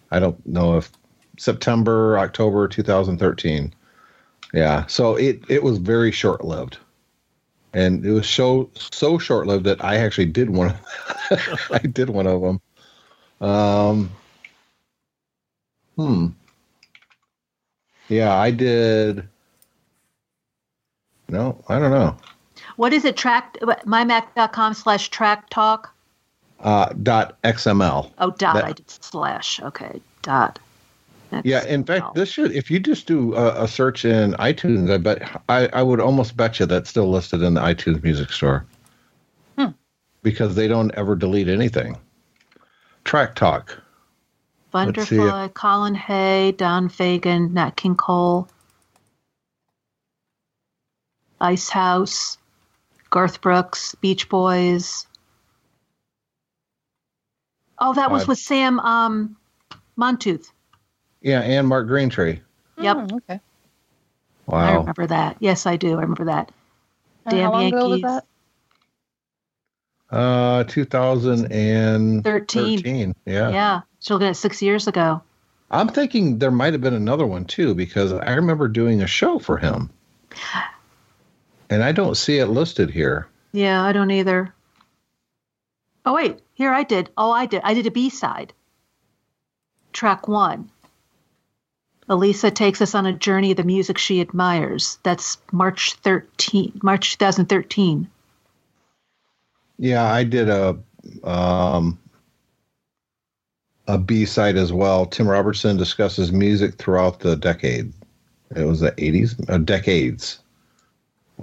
I don't know if September, October 2013. Yeah. So it, it was very short lived. And it was so so short lived that I actually did one. Of, I did one of them. Um, hmm. Yeah, I did. No, I don't know. What is it? Track mymac.com slash track talk. Uh, dot XML. Oh, dot. That- I did slash. Okay, dot. Yeah, in fact, this should if you just do a, a search in iTunes, I bet I, I would almost bet you that's still listed in the iTunes Music Store because they don't ever delete anything. Track Talk. Butterfly, Colin Hay, Don Fagen, Nat King Cole, Icehouse, Garth Brooks, Beach Boys. Oh, that was with Sam um, Montooth. Yeah, and Mark Greentree. Yep. Oh, okay. Wow. I remember that. Yes, I do. I remember that. And Damn how long ago was Yankees. that? Uh, 2013. Thirteen. Yeah. Yeah. So looking at six years ago. I'm thinking there might have been another one too because I remember doing a show for him. And I don't see it listed here. Yeah, I don't either. Oh wait, here I did. Oh, I did. I did a B side. Track one. Elisa takes us on a journey of the music she admires. That's March 13, March 2013. Yeah, I did a um a B side as well. Tim Robertson discusses music throughout the decade. It was the 80s, uh, decades.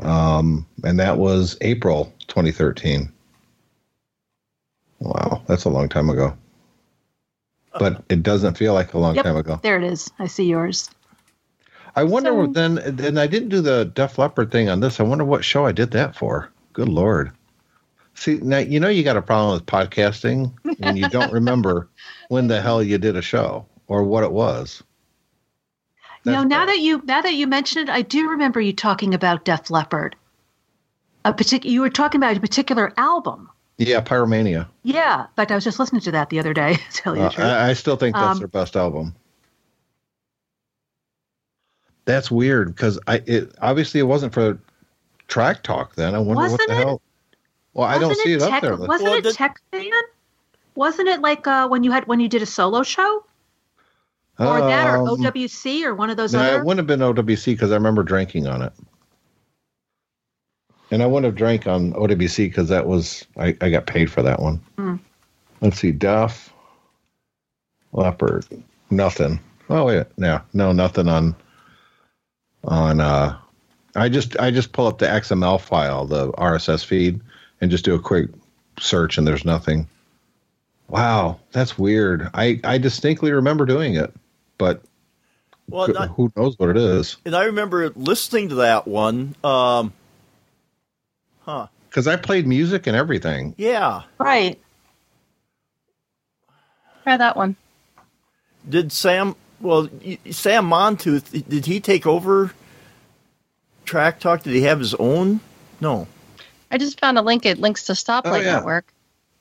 Um, and that was April 2013. Wow, that's a long time ago. But it doesn't feel like a long Yep, time ago. there it is. I see yours. I wonder So- then. and I didn't do the Def Leppard thing on this. I wonder what show I did that for. Good lord. See now, you know you got a problem with podcasting when you don't remember when the hell you did a show or what it was. You know, now bad. that you now that you mention it, I do remember you talking about Def Leppard. A particular, you were talking about a particular album. Yeah, Pyromania. Yeah, in fact, I was just listening to that the other day. To tell you Uh, the truth. I, I still think that's Um, their best album. That's weird because I it obviously it wasn't for track talk. Then I wonder what Wasn't the it? hell. Well, I don't see it tech, up there. Wasn't Well, it the- Tech Fan? Wasn't it like uh, when you had when you did a solo show, or that, or Um, OWC, or one of those No, other? it wouldn't have been OWC because I remember drinking on it. And I wouldn't have drank on OWC because that was I, I got paid for that one. Hmm. Let's see, Def, Leppard, nothing. Oh yeah, no, no, nothing on on. uh I just I just pull up the XML file, the RSS feed, and just do a quick search, and there's nothing. Wow, that's weird. I I distinctly remember doing it, but Well, Who- not- who knows what it is? and I remember listening to that one. Um, huh. Because I played music and everything. Yeah. right. Try that one. Did Sam? Well, Sam Montooth. Did he take over Track Talk? Did he have his own? No. I just found a link. It links to Stoplight Oh, yeah. Network.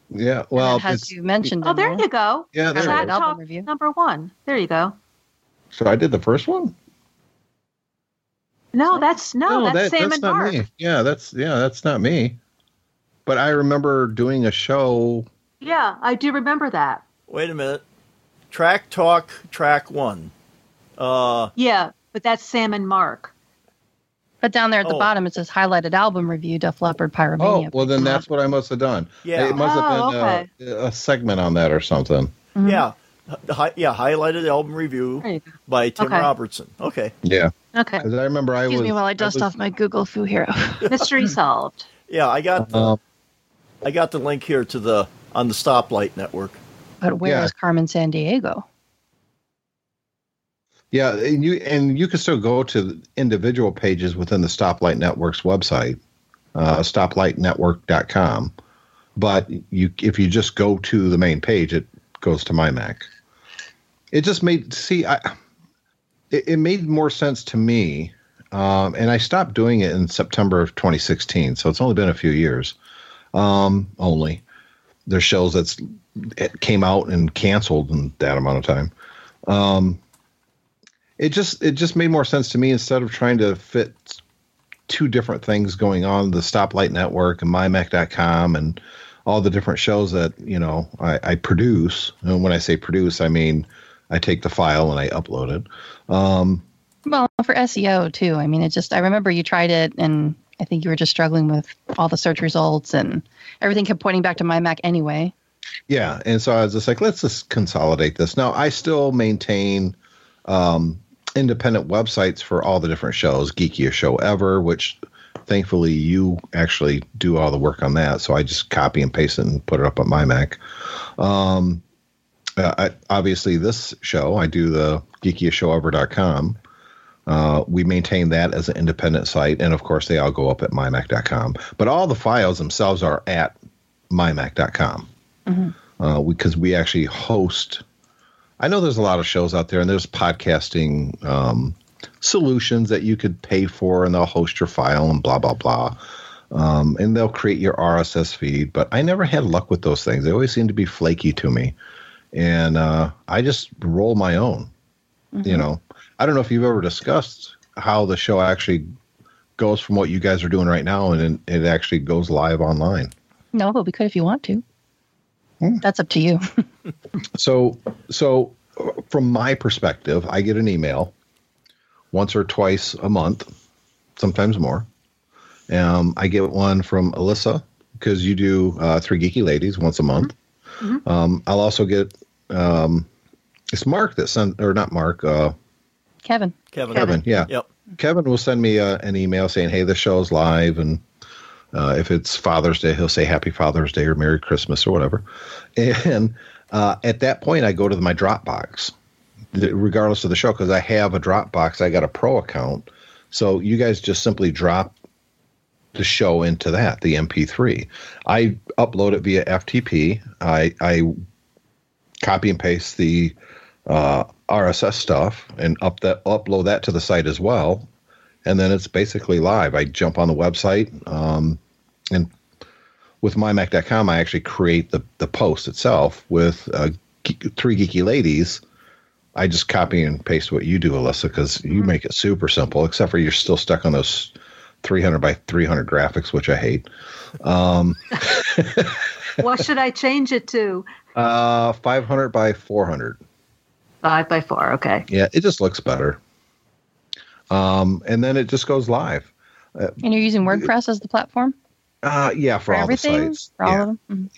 Yeah, well, it has you mentioned. Oh, there you go. yeah, there Track it Track album Talk review. number one. There you go. So I did the first one. No, that's no, that's that- Sam that's and not Mark. me. Yeah, that's yeah, that's not me. But I remember doing a show. Yeah, I do remember that. Wait a minute. Track Talk, Track One. Uh, Yeah, but that's Sam and Mark. But down there at the Oh. bottom, it says highlighted album review, Def Leppard Pyromania. Oh, well then that's what I must have done. Yeah. it must Oh, have been a, a segment on that or something. yeah, Hi, yeah. Highlighted album review There you go. by Tim Okay. Robertson. Okay. Yeah, Okay, because I remember I Excuse was. me while I dust was- off my Google Foo Hero. mystery solved. Yeah, I got the, Um, I got the link here to the on the Stoplight Network. but where is Yeah. Carmen Sandiego? Yeah, and you and you can still go to individual pages within the Stoplight Network's website, uh, stoplightnetwork.com. But you, if you just go to the main page, it goes to my Mac. It just made see, I, it, it made more sense to me, um, and I stopped doing it in September of 2016. So it's only been a few years, um, only. There's shows that's it came out and canceled in that amount of time. Um, it just it just made more sense to me instead of trying to fit two different things going on the stoplight network and mymac.com and all the different shows that you know I, I produce and when i say produce i mean i take the file and i upload it um, Well, for SEO too. I mean, it just I remember you tried it, and I think you were just struggling with all the search results, and everything kept pointing back to my Mac anyway. Yeah, and so I was just like, let's just consolidate this. Now I still maintain um, independent websites for all the different shows, Geekiest Show Ever, which thankfully you actually do all the work on that. So I just copy and paste it and put it up on my Mac. Um, uh, I, obviously, this show I do the geekiestshowever.com. Uh, we maintain that as an independent site, and of course, they all go up at mymac.com. But all the files themselves are at mymac.com uh, because we actually host. I know there's a lot of shows out there, and there's podcasting um, solutions that you could pay for, and they'll host your file and blah blah blah, um, and they'll create your RSS feed. But I never had luck with those things. They always seem to be flaky to me, and uh, I just roll my own. You know, I don't know if you've ever discussed how the show actually goes from what you guys are doing right now, and it, it actually goes live online. No, but we could if you want to. Hmm. That's up to you. So, so from my perspective, I get an email once or twice a month, sometimes more. Um, I get one from Alyssa because you do uh, three geeky ladies once a month. Um, I'll also get um, it's Mark that sent or not Mark, uh, Kevin. Kevin. Kevin. Yeah, Yep. Kevin will send me uh, an email saying, "Hey, the show's live," and uh, if it's Father's Day, he'll say Happy Father's Day or Merry Christmas or whatever. And uh, at that point, I go to my Dropbox, th- regardless of the show, because I have a Dropbox. I got a pro account, so you guys just simply drop the show into that, the MP3. I upload it via FTP. I I copy and paste the uh, RSS stuff and up that upload that to the site as well, and then it's basically live. I jump on the website, um, and with mymac.com, I actually create the the post itself with uh, three geeky ladies. I just copy and paste what you do, Alyssa, because you make it super simple. Except for you're still stuck on those 300 by 300 graphics, which I hate. Um, what should I change it to? uh, 500 by 400. Five by four. Okay. Yeah, it just looks better. Um, and then it just goes live. And you're using WordPress as the platform Uh, yeah, for, for, all everything? the sites. For all yeah. of them? Mhm.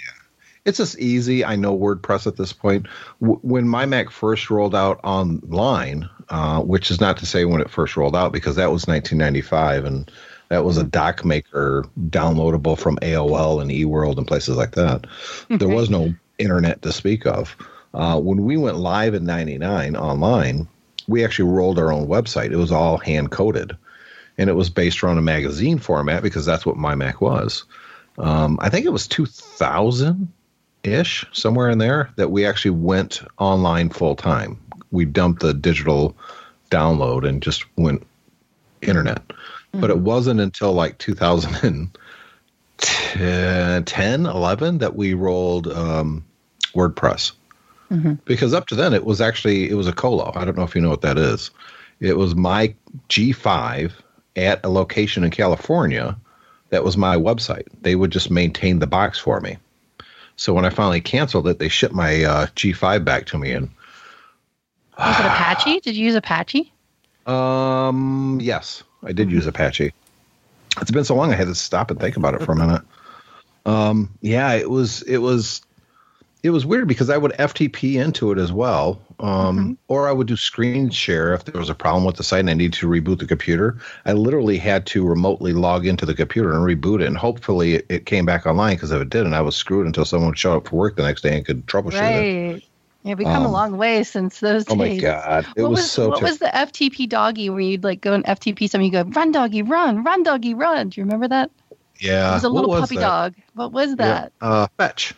It's just easy. I know WordPress at this point. W- when my Mac first rolled out online, uh, which is not to say when it first rolled out because that was 1995 and that was a DOCMaker downloadable from AOL and eWorld and places like that. There was no internet to speak of. Uh, when we went live in 99 online, we actually rolled our own website. It was all hand coded and it was based around a magazine format because that's what my Mac was. Um, I think it was 2000 ish, somewhere in there, that we actually went online full time. We dumped the digital download and just went internet. But it wasn't until like 2010, 11 that we rolled um, WordPress. Because up to then it was actually it was a colo. I don't know if you know what that is. It was my G5 at a location in California that was my website. They would just maintain the box for me. So when I finally canceled it, they shipped my uh, G5 back to me. And Was it Apache? Did you use Apache? um, yes, I did use Apache. It's been so long, I had to stop and think about it for a minute. Um, yeah, it was it was it was weird because I would FTP into it as well, um, or I would do screen share if there was a problem with the site and I needed to reboot the computer. I literally had to remotely log into the computer and reboot it, and hopefully it, it came back online. Because if it didn't, I was screwed until someone showed up for work the next day and could troubleshoot it. Right. Yeah, we've come a Um, long way since those days. Oh my god, it what was, was, so. what ter- was the FTP doggy where you'd like go and FTP something, you go, run doggy, run, run doggy, run. Do you remember that? yeah, it was a what little puppy that? dog. What was Yeah, that? Uh, fetch.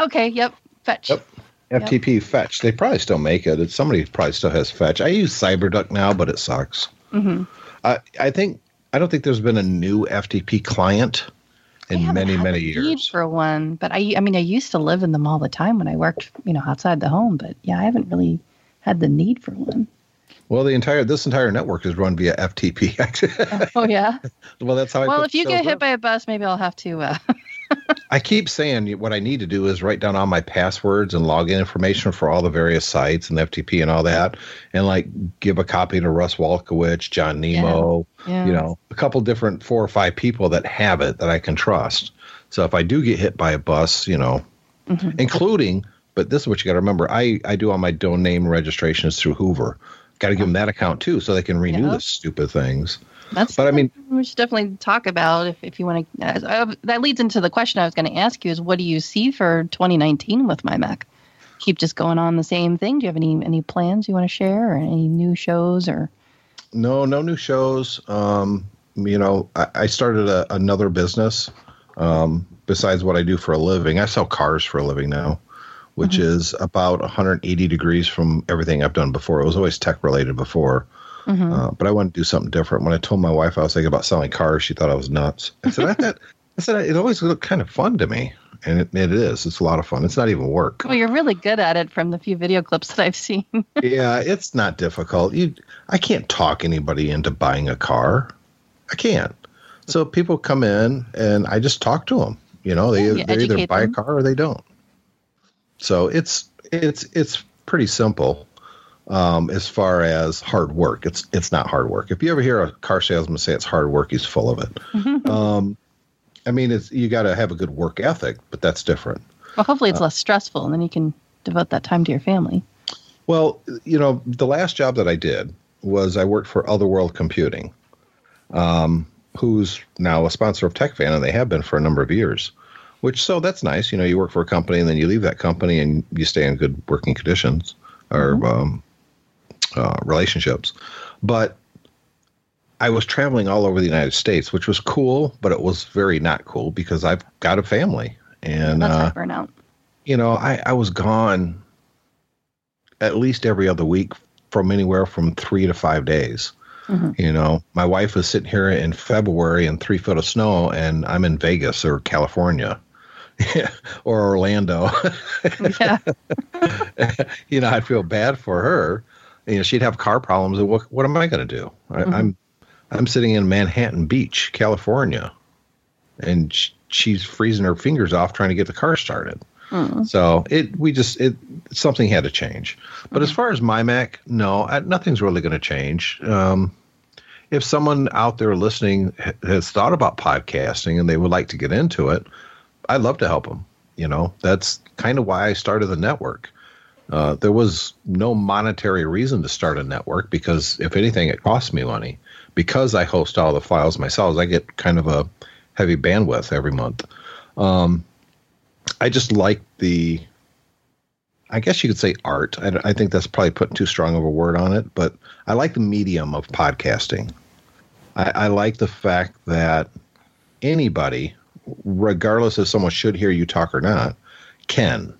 Okay, yep. Fetch. Yep. FTP fetch. They probably still make it. It's somebody probably still has fetch. I use CyberDuck now, but it sucks. hmm I I think I don't think there's been a new FTP client I in many had many the need years. for one, but I I mean I used to live in them all the time when I worked, you know, outside the home, but yeah, I haven't really had the need for one. Well, the entire this entire network is run via FTP. Actually. Oh yeah. well, that's how. I Well, if you get hit up. by a bus, maybe I'll have to uh, I keep saying what I need to do is write down all my passwords and login information for all the various sites and FTP and all that, and like give a copy to Russ Walkowicz, John Nemo, Yeah. you know, a couple different four or five people that have it that I can trust. So if I do get hit by a bus, you know, mm-hmm. including, but this is what you got to remember. I I do all my domain registrations through Hover. Got to give them that account too, so they can renew Yeah. the stupid things. That's But I mean- we should definitely talk about if, if you want to. Uh, that leads into the question I was going to ask you: is what do you see for 2019 with my Mac? Keep just going on the same thing. Do you have any any plans you want to share, or any new shows, or No, no new shows. Um, you know, I, I started a, another business um, besides what I do for a living. I sell cars for a living now, which is about 180 degrees from everything I've done before. It was always tech related before, uh, but I wanted to do something different. When I told my wife I was thinking about selling cars, she thought I was nuts. I said, I, thought, I said it always looked kind of fun to me, and it, it is. It's a lot of fun. It's not even work. well, you're really good at it from the few video clips that I've seen. yeah, it's not difficult. You, I can't talk anybody into buying a car. I can't. So people come in and I just talk to them. You know, they, Yeah, they either buy them. a car or they don't. So it's it's it's pretty simple um, as far as hard work. It's it's not hard work. If you ever hear a car salesman say it's hard work, he's full of it. um, I mean, it's you got to have a good work ethic, but that's different. well, hopefully it's less stressful, and then you can devote that time to your family. Well, you know, the last job that I did was I worked for Otherworld Computing, um, who's now a sponsor of TechFan, and they have been for a number of years. Which so that's nice. You know, you work for a company and then you leave that company and you stay in good working conditions or um, uh, relationships. But I was traveling all over the United States, which was cool, but it was very not cool because I've got a family and uh, burnout. you know, I, I was gone at least every other week from anywhere from three to five days. You know, my wife was sitting here in February in three foot of snow, and I'm in Vegas or California or Orlando. You know, I'd feel bad for her. You know, she'd have car problems, and what, what am I going to do? I, mm-hmm. I'm I'm sitting in Manhattan Beach, California, and sh- she's freezing her fingers off trying to get the car started. Mm-hmm. So it we just it something had to change. But as mm-hmm. far as my Mac, no, I, nothing's really going to change. Um, if someone out there listening has thought about podcasting and they would like to get into it, I'd love to help them. You know, that's kind of why I started the network. Uh, there was no monetary reason to start a network because, if anything, it costs me money. Because I host all the files myself, I get kind of a heavy bandwidth every month. Um, I just like the, I guess you could say art. I, I think that's probably putting too strong of a word on it, but I like the medium of podcasting. I, I like the fact that anybody, regardless if someone should hear you talk or not, can.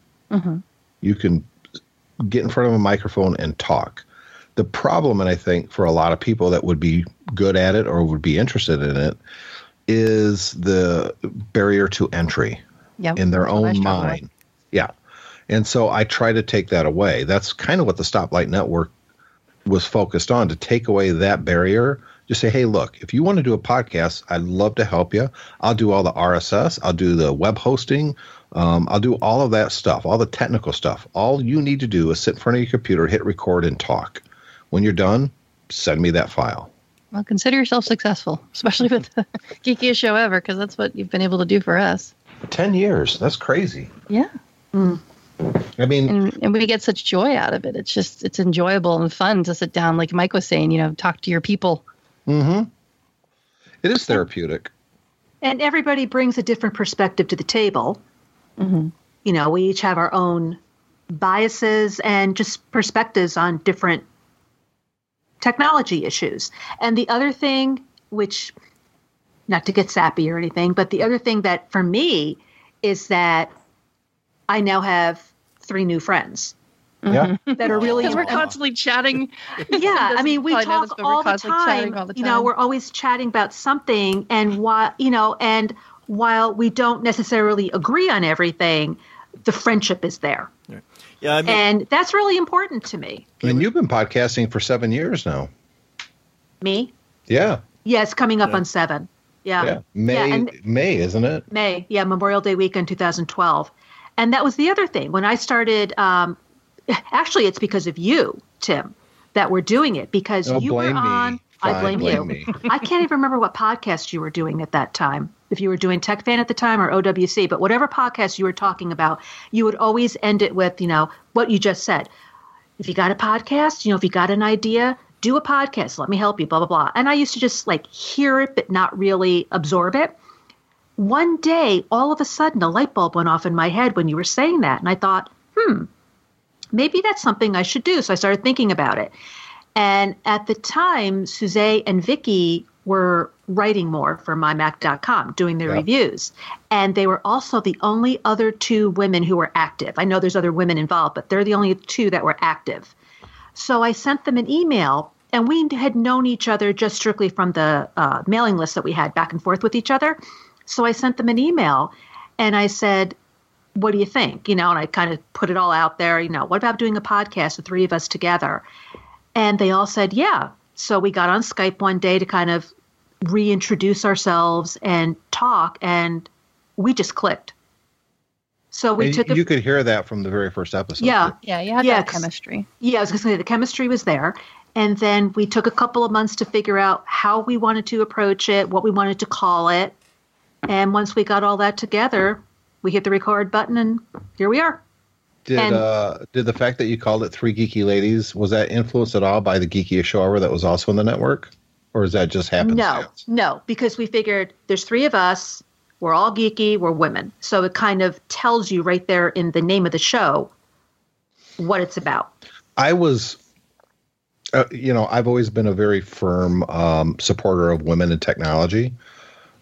You can get in front of a microphone and talk. The problem, and I think for a lot of people that would be good at it or would be interested in it, is the barrier to entry Yep. in their That's own with. mind. Yeah. And so I try to take that away. That's kind of what the Stoplight Network was focused on to take away that barrier. Just say, hey, look, if you want to do a podcast, I'd love to help you. I'll do all the RSS, I'll do the web hosting, um, I'll do all of that stuff, all the technical stuff. All you need to do is sit in front of your computer, hit record, and talk. When you're done, send me that file. Well, consider yourself successful, especially with the geekiest show ever, because that's what you've been able to do for us. 10 years. That's crazy. Yeah. I mean, And, and we get such joy out of it. It's just, it's enjoyable and fun to sit down, like Mike was saying, you know, talk to your people. Mm-hmm. It is therapeutic. And everybody brings a different perspective to the table. Mm-hmm. You know, we each have our own biases and just perspectives on different technology issues. And the other thing, which, not to get sappy or anything, but the other thing that for me is that I now have three new friends. Mm-hmm. Yeah. that are really Because we're constantly chatting. yeah i mean we Probably know this, talk but we're all the, time, all the you know we're always chatting about something and why, you know and while we don't necessarily agree on everything the friendship is there Yeah, I mean, and that's really important to me And you've been podcasting for seven years now. me Yeah. yes coming up on seven Yeah. Yeah, May Yeah, and- May, isn't it? May, yeah, Memorial Day weekend 2012. And that was the other thing. When I started, um, actually, it's because of you, Tim, that we're doing it because Oh, you were blame me. on. I blame, blame you. me. I can't even remember what podcast you were doing at that time. If you were doing Tech Fan at the time or OWC, but whatever podcast you were talking about, you would always end it with, you know, what you just said. If you got a podcast, you know, if you got an idea, do a podcast. Let me help you, blah, blah, blah. And I used to just like hear it, but not really absorb it one day, all of a sudden, a light bulb went off in my head when you were saying that. And I thought, hmm, maybe that's something I should do. So I started thinking about it. And at the time, Suzette and Vicky were writing more for mymac.com, doing their Yeah. reviews. And they were also the only other two women who were active. I know there's other women involved, but they're the only two that were active. So I sent them an email, and we had known each other just strictly from the uh, mailing list that we had back and forth with each other. So I sent them an email, and I said, "What do you think?" You know, and I kind of put it all out there. You know, what about doing a podcast, the three of us together? And they all said, "Yeah." So we got on Skype one day to kind of reintroduce ourselves and talk, and we just clicked. So we And took a you could hear that from the very first episode. yeah. Yeah, you had Yeah, that 'cause- chemistry. Yeah, I was going to say the chemistry was there. And then we took a couple of months to figure out how we wanted to approach it, what we wanted to call it. And once we got all that together, we hit the record button and here we are. Did And- uh, did the fact that you called it Three Geeky Ladies was that influenced at all by the Geekiest Show Ever that was also on the network, or is that just happened? No, no, because we figured there's three of us. We're all geeky. We're women. So it kind of tells you right there in the name of the show what it's about. I was, uh, you know, I've always been a very firm um, supporter of women in technology.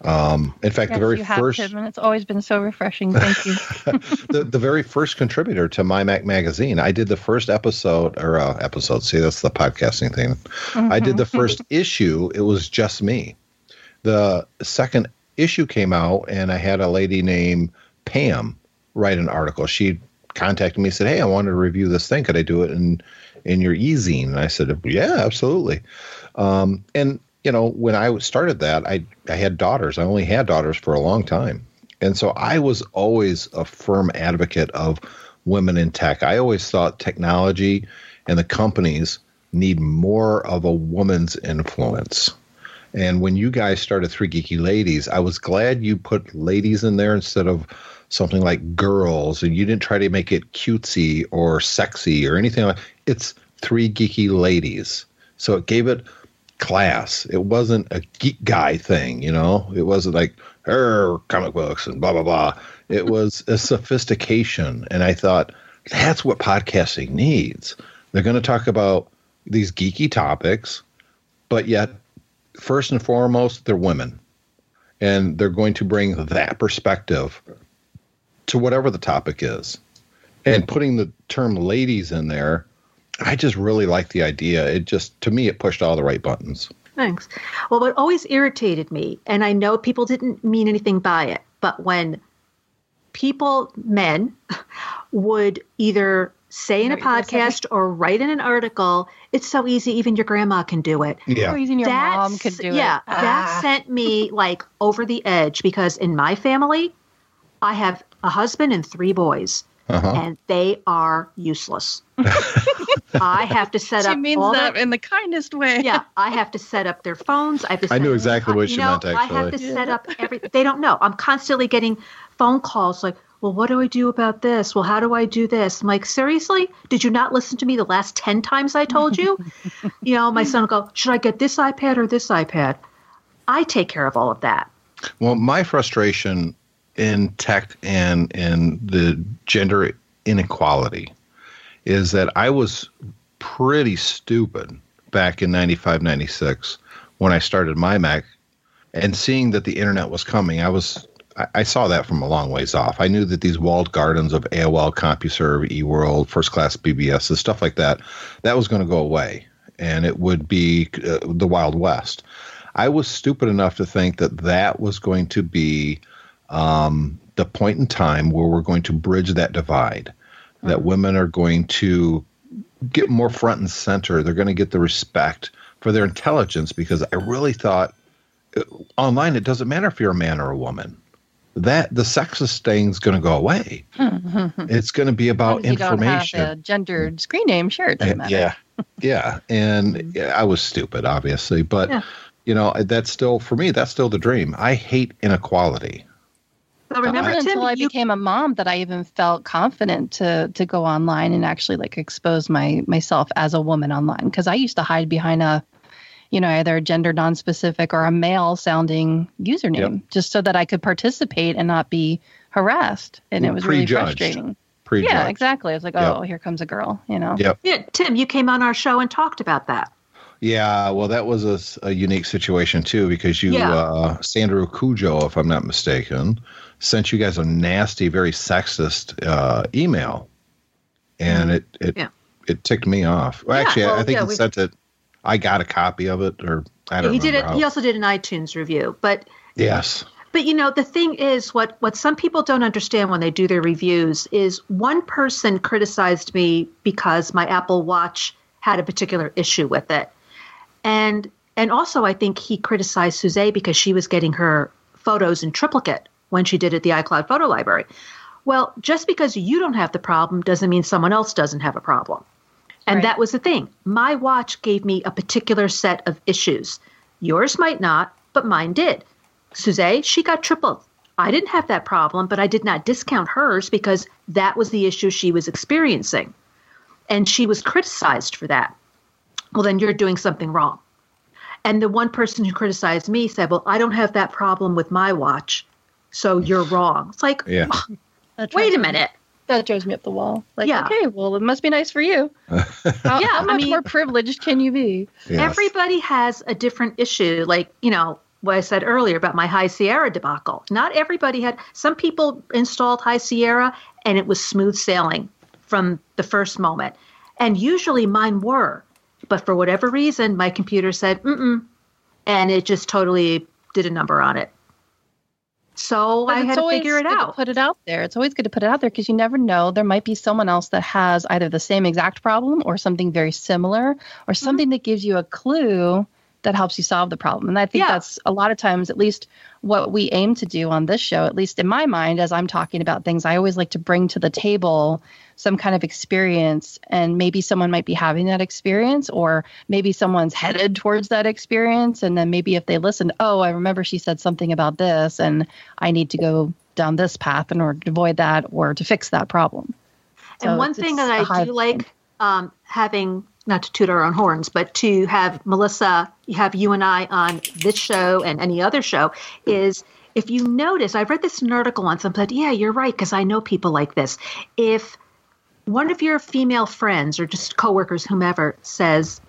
Um, in fact, Yes, the very you have first, and it's always been so refreshing. Thank you. the, the very first contributor to My Mac magazine. I did the first episode or uh, episode. See, that's the podcasting thing. I did the first issue. It was just me. The second issue came out, and I had a lady named Pam write an article. She contacted me, said, "Hey, I wanted to review this thing. Could I do it in in your e-zine?" And I said, "Yeah, absolutely." Um, and you know, when I started that, I I had daughters. I only had daughters for a long time, and so I was always a firm advocate of women in tech. I always thought technology and the companies need more of a woman's influence. And when you guys started Three Geeky Ladies, I was glad you put ladies in there instead of something like girls, and you didn't try to make it cutesy or sexy or anything like. It's Three Geeky Ladies, so it gave it class. It wasn't a geek guy thing, you know. It wasn't like er comic books and blah blah blah. It was a sophistication, and I thought that's what podcasting needs. They're going to talk about these geeky topics, but yet first and foremost, they're women. And they're going to bring that perspective to whatever the topic is. And putting the term ladies in there, I just really like the idea. It just, to me, it pushed all the right buttons. Thanks. Well, what always irritated me, and I know people didn't mean anything by it, but when people, men, would either say in a Know what you're gonna podcast or write in an article, it's so easy, even your grandma can do it. Yeah. Reason your That's- mom could do yeah, it. that Ah. sent me like over the edge because in my family, I have a husband and three boys, Uh-huh. and they are useless. I have to set She up means all that their, in the kindest way. yeah, I have to set up their phones. I have to. I set- knew exactly what you she know, meant, I have to actually. set up every. They don't know. I'm constantly getting phone calls like, "Well, what do I do about this? Well, how do I do this?" I'm like, "Seriously? Did you not listen to me the last ten times I told you?" you know, my son will go, "Should I get this iPad or this iPad?" I take care of all of that. Well, my frustration in tech and in the gender inequality is that I was pretty stupid back in 95, 96 when I started my Mac and seeing that the internet was coming. I was I, saw that from a long ways off. I knew that these walled gardens of AOL, CompuServe, eWorld, First Class BBS, and stuff like that, that was going to go away, and it would be uh, the Wild West. I was stupid enough to think that that was going to be um, the point in time where we're going to bridge that divide. That women are going to get more front and center. They're going to get the respect for their intelligence because I really thought uh, online, it doesn't matter if you're a man or a woman. That the sexist thing's going to go away. it's going to be about As you don't information. have a gendered screen name, sure, it doesn't uh, matter. Yeah, yeah, and mm-hmm. yeah, I was stupid, obviously, but Yeah. you know that's still for me. That's still the dream. I hate inequality. But remember, It wasn't Tim, until I you, became a mom that I even felt confident to to go online and actually like expose my myself as a woman online because I used to hide behind a you know either a gender non-specific or a male sounding username just so that I could participate and not be harassed and it was really Prejudged. frustrating. Prejudged. Yeah, exactly. I was like, Yep. oh, here comes a girl, you know. Yep. yeah, Tim, you came on our show and talked about that. Yeah, well, that was a, a unique situation too because you, Yeah. uh, Sandra Cujo, if I'm not mistaken, sent you guys a nasty, very sexist uh, email, and it it Yeah. it ticked me off. Well, Yeah, actually, I think yeah, he sent it. I got a copy of it, or I don't he did it. remember He also did an iTunes review, but yes, But you know, the thing is, what what some people don't understand when they do their reviews is one person criticized me because my Apple Watch had a particular issue with it, and and also I think he criticized Suze because she was getting her photos in triplicate when she did it at the iCloud photo library. Well, just because you don't have the problem doesn't mean someone else doesn't have a problem. And Right. that was the thing. My watch gave me a particular set of issues. Yours might not, but mine did. Suze, she got tripled. I didn't have that problem, but I did not discount hers because that was the issue she was experiencing. And she was criticized for that. Well, then you're doing something wrong. And the one person who criticized me said, Well, I don't have that problem with my watch, so you're wrong. It's like, yeah, wait a minute. That drives me up the wall. Like, Yeah. okay, well, it must be nice for you. How, Yeah, how I much mean- more privileged can you be? yes. Everybody has a different issue. Like, you know, what I said earlier about my High Sierra debacle. Not everybody had, some people installed High Sierra and it was smooth sailing from the first moment. And usually mine were. But for whatever reason, my computer said, mm mm. And it just totally did a number on it. So But I had to figure it good to out. put it out there. It's always good to put it out there because you never know. There might be someone else that has either the same exact problem or something very similar Mm-hmm. or something that gives you a clue that helps you solve the problem. And I think Yeah. that's a lot of times, at least what we aim to do on this show, at least in my mind, as I'm talking about things, I always like to bring to the table some kind of experience. And maybe someone might be having that experience, or maybe someone's headed towards that experience. And then maybe if they listen, oh, I remember she said something about this, and I need to go down this path in order to avoid that or to fix that problem. So and one thing that I do like um, having, not to toot our own horns, but to have Melissa, have you and I on this show and any other show is if you notice, I've read this in an article once and said, yeah, you're right, because I know people like this. If one of your female friends or just coworkers, whomever, says,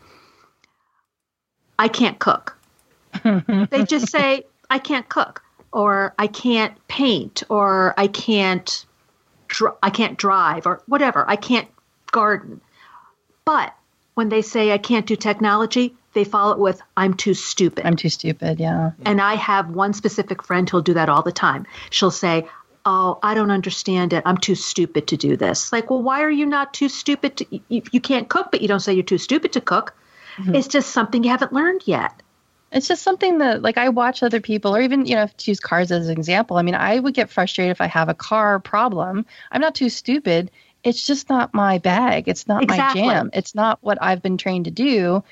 I can't cook, they just say, I can't cook, or I can't paint, or I can't dr- I can't drive or whatever. I can't garden. But when they say I can't do technology, they follow it with I'm too stupid. I'm too stupid. Yeah. and I have one specific friend who'll do that all the time. She'll say, "Oh, I don't understand it. I'm too stupid to do this." Like, well, why are you not too stupid to you, you can't cook, but you don't say you're too stupid to cook. Mm-hmm. It's just something you haven't learned yet. It's just something that, like, I watch other people, or even, you know, to use cars as an example. I mean, I would get frustrated if I have a car problem. I'm not too stupid. It's just not my bag. It's not Exactly. my jam. It's not what I've been trained to do.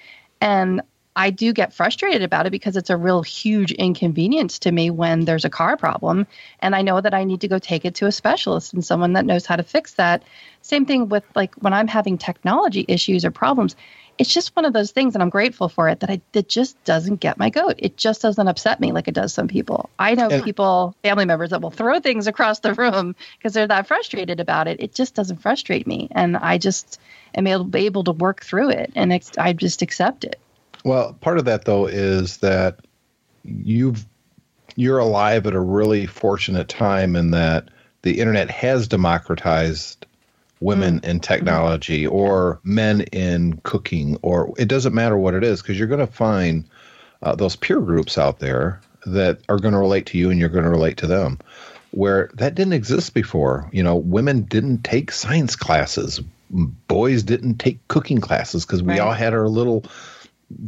And I do get frustrated about it because it's a real huge inconvenience to me when there's a car problem. And I know that I need to go take it to a specialist and someone that knows how to fix that. Same thing with like when I'm having technology issues or problems. It's just one of those things, and I'm grateful for it that I that just doesn't get my goat. It just doesn't upset me like it does some people. I know And- people, family members that will throw things across the room because they're that frustrated about it. It just doesn't frustrate me, and I just am able, able to work through it, and I just accept it. Well, part of that though is that you've you're alive at a really fortunate time in that the internet has democratized women in technology or men in cooking or it doesn't matter what it is because you're going to find uh, those peer groups out there that are going to relate to you and you're going to relate to them where that didn't exist before you know women didn't take science classes boys didn't take cooking classes because we Right. all had our little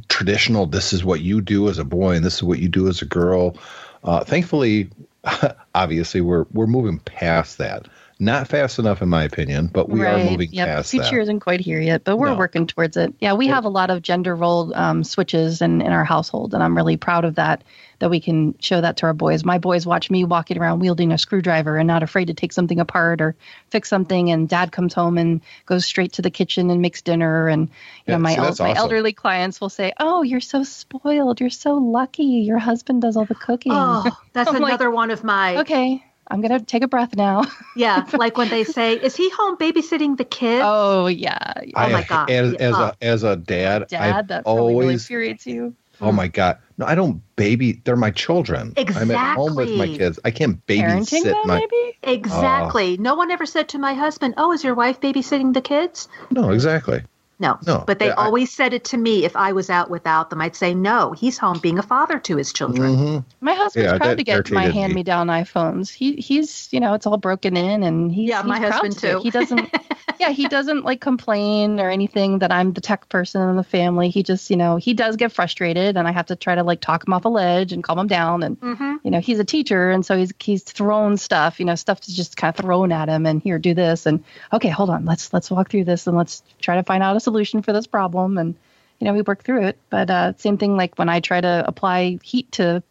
traditional. This is what you do as a boy, and this is what you do as a girl. Uh, thankfully, obviously, we're we're moving past that. Not fast enough, in my opinion, but we are moving yep. past Future that. isn't quite here yet, but we're No. working towards it. Yeah, we have a lot of gender role um, switches in, in our household, and I'm really proud of that. That we can show that to our boys. My boys watch me walking around wielding a screwdriver and not afraid to take something apart or fix something. And Dad comes home and goes straight to the kitchen and makes dinner. And you Yeah, know, my see, el- that's my elderly clients will say, "Oh, you're so spoiled. You're so lucky. Your husband does all the cooking." Oh, that's I'm like, another one of my. okay, I'm gonna take a breath now. Yeah, like when they say, "Is he home babysitting the kids?" oh yeah, Oh my God. As, as Yeah. a oh. as a dad, Dad, I've that probably really always infuriates you. Oh my god! No, I don't baby. They're my children. I'm at home with my kids. I can't babysit them, my. maybe. Exactly. Oh. no one ever said to my husband, "Oh, is your wife babysitting the kids?" No, exactly. No. No, But they yeah, I- always said it to me if I was out without them. I'd say, "No, he's home being a father to his children." Mhm. My husband's Yeah, proud to get my hand-me-down iPhones. He he's you know it's all broken in and he's Yeah, he's my proud husband to do it. too. He doesn't. yeah, he doesn't like complain or anything that I'm the tech person in the family. He just you know he does get frustrated and I have to try to like talk him off a ledge and calm him down and hmm you know he's a teacher and so he's he's thrown stuff you know stuff is just kind of thrown at him and here do this and okay hold on let's let's walk through this and let's try to find out a solution for this problem and you know we work through it but uh, same thing like when i try to apply heat to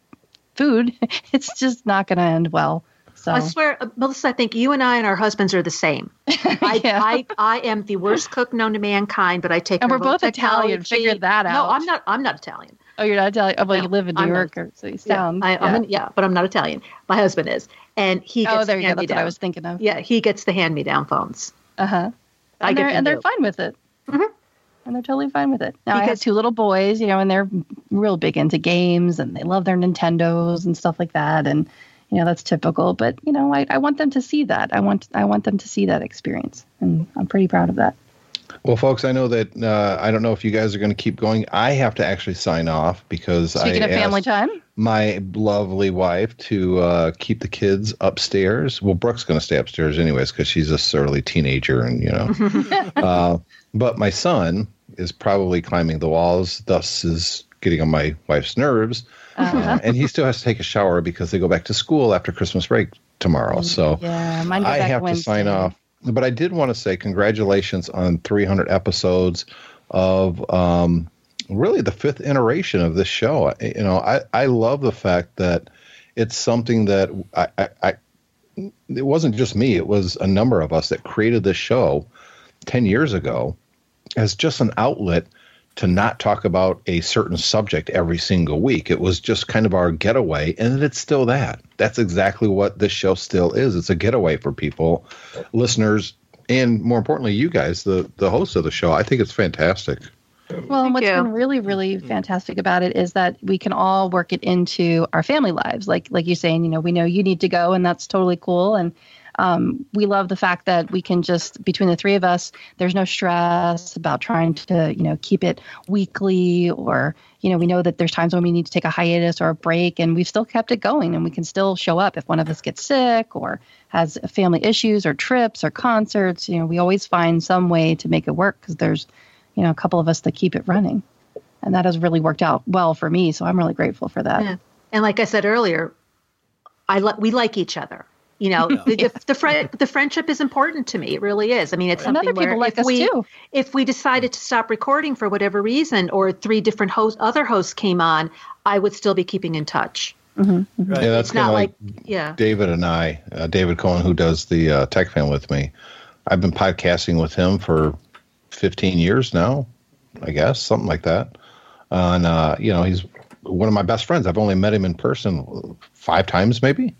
food it's just not going to end well so I swear, uh, Melissa, I think you and I and our husbands are the same. I, Yeah. I, I am the worst cook known to mankind, but I take. And we're both Italian. Figure that out. No. I'm not. I'm not Italian. oh you're not Italian oh, well No, you live in New I'm not. York or so you Yeah, sound I, yeah. I'm in, yeah, but I'm not Italian. My husband is, and he gets oh there you go that's what i was thinking of Yeah, he gets the hand me down phones. uh-huh I and they're, and they're fine with it. Mhm. And they're totally fine with it. Now I have two little boys, you know, and they're real big into games and they love their Nintendos and stuff like that. And you know that's typical, but you know I, I want them to see that. I want I want them to see that experience, and I'm pretty proud of that. Well, folks, I know that uh, I don't know if you guys are going to keep going. I have to actually sign off because Speaking I of family asked time, my lovely wife to uh, keep the kids upstairs. Well, Brooke's going to stay upstairs anyways because she's a surly teenager, and you know. uh, but my son is probably climbing the walls. Thus, is getting on my wife's nerves, uh, and he still has to take a shower because they go back to school after Christmas break tomorrow. So yeah, I have to sign off. But I did want to say congratulations on 300 episodes of um, really the fifth iteration of this show. You know, I, I love the fact that it's something that I, I, I it wasn't just me, it was a number of us that created this show 10 years ago as just an outlet to not talk about a certain subject every single week. It was just kind of our getaway, and it's still that. That's exactly what this show still is. It's a getaway for people, listeners, and more importantly, you guys, the the hosts of the show. I think it's fantastic. Well, and what's you. been really, really mm-hmm. fantastic about it is that we can all work it into our family lives. Like, like you're saying, you know, we know you need to go, and that's totally cool. And um, we love the fact that we can just between the three of us, there's no stress about trying to, you know, keep it weekly, or you know, we know that there's times when we need to take a hiatus or a break, and we've still kept it going, and we can still show up if one of us gets sick or has family issues or trips or concerts. You know, we always find some way to make it work because there's you know, a couple of us that keep it running. And that has really worked out well for me. So I'm really grateful for that. Yeah. And like I said earlier, I li- we like each other. You know, the, the, the, fri- the friendship is important to me. It really is. I mean, it's And something other people where like if us we too. if we decided to stop recording for whatever reason, or three different hosts, other hosts came on, I would still be keeping in touch. Right. Yeah, that's kind not of like, like, yeah, David and I, uh, David Cohen, who does the uh, Tech Fan with me. I've been podcasting with him for 15 years now, I guess, something like that. And, uh, you know, he's one of my best friends. I've only met him in person five times, maybe.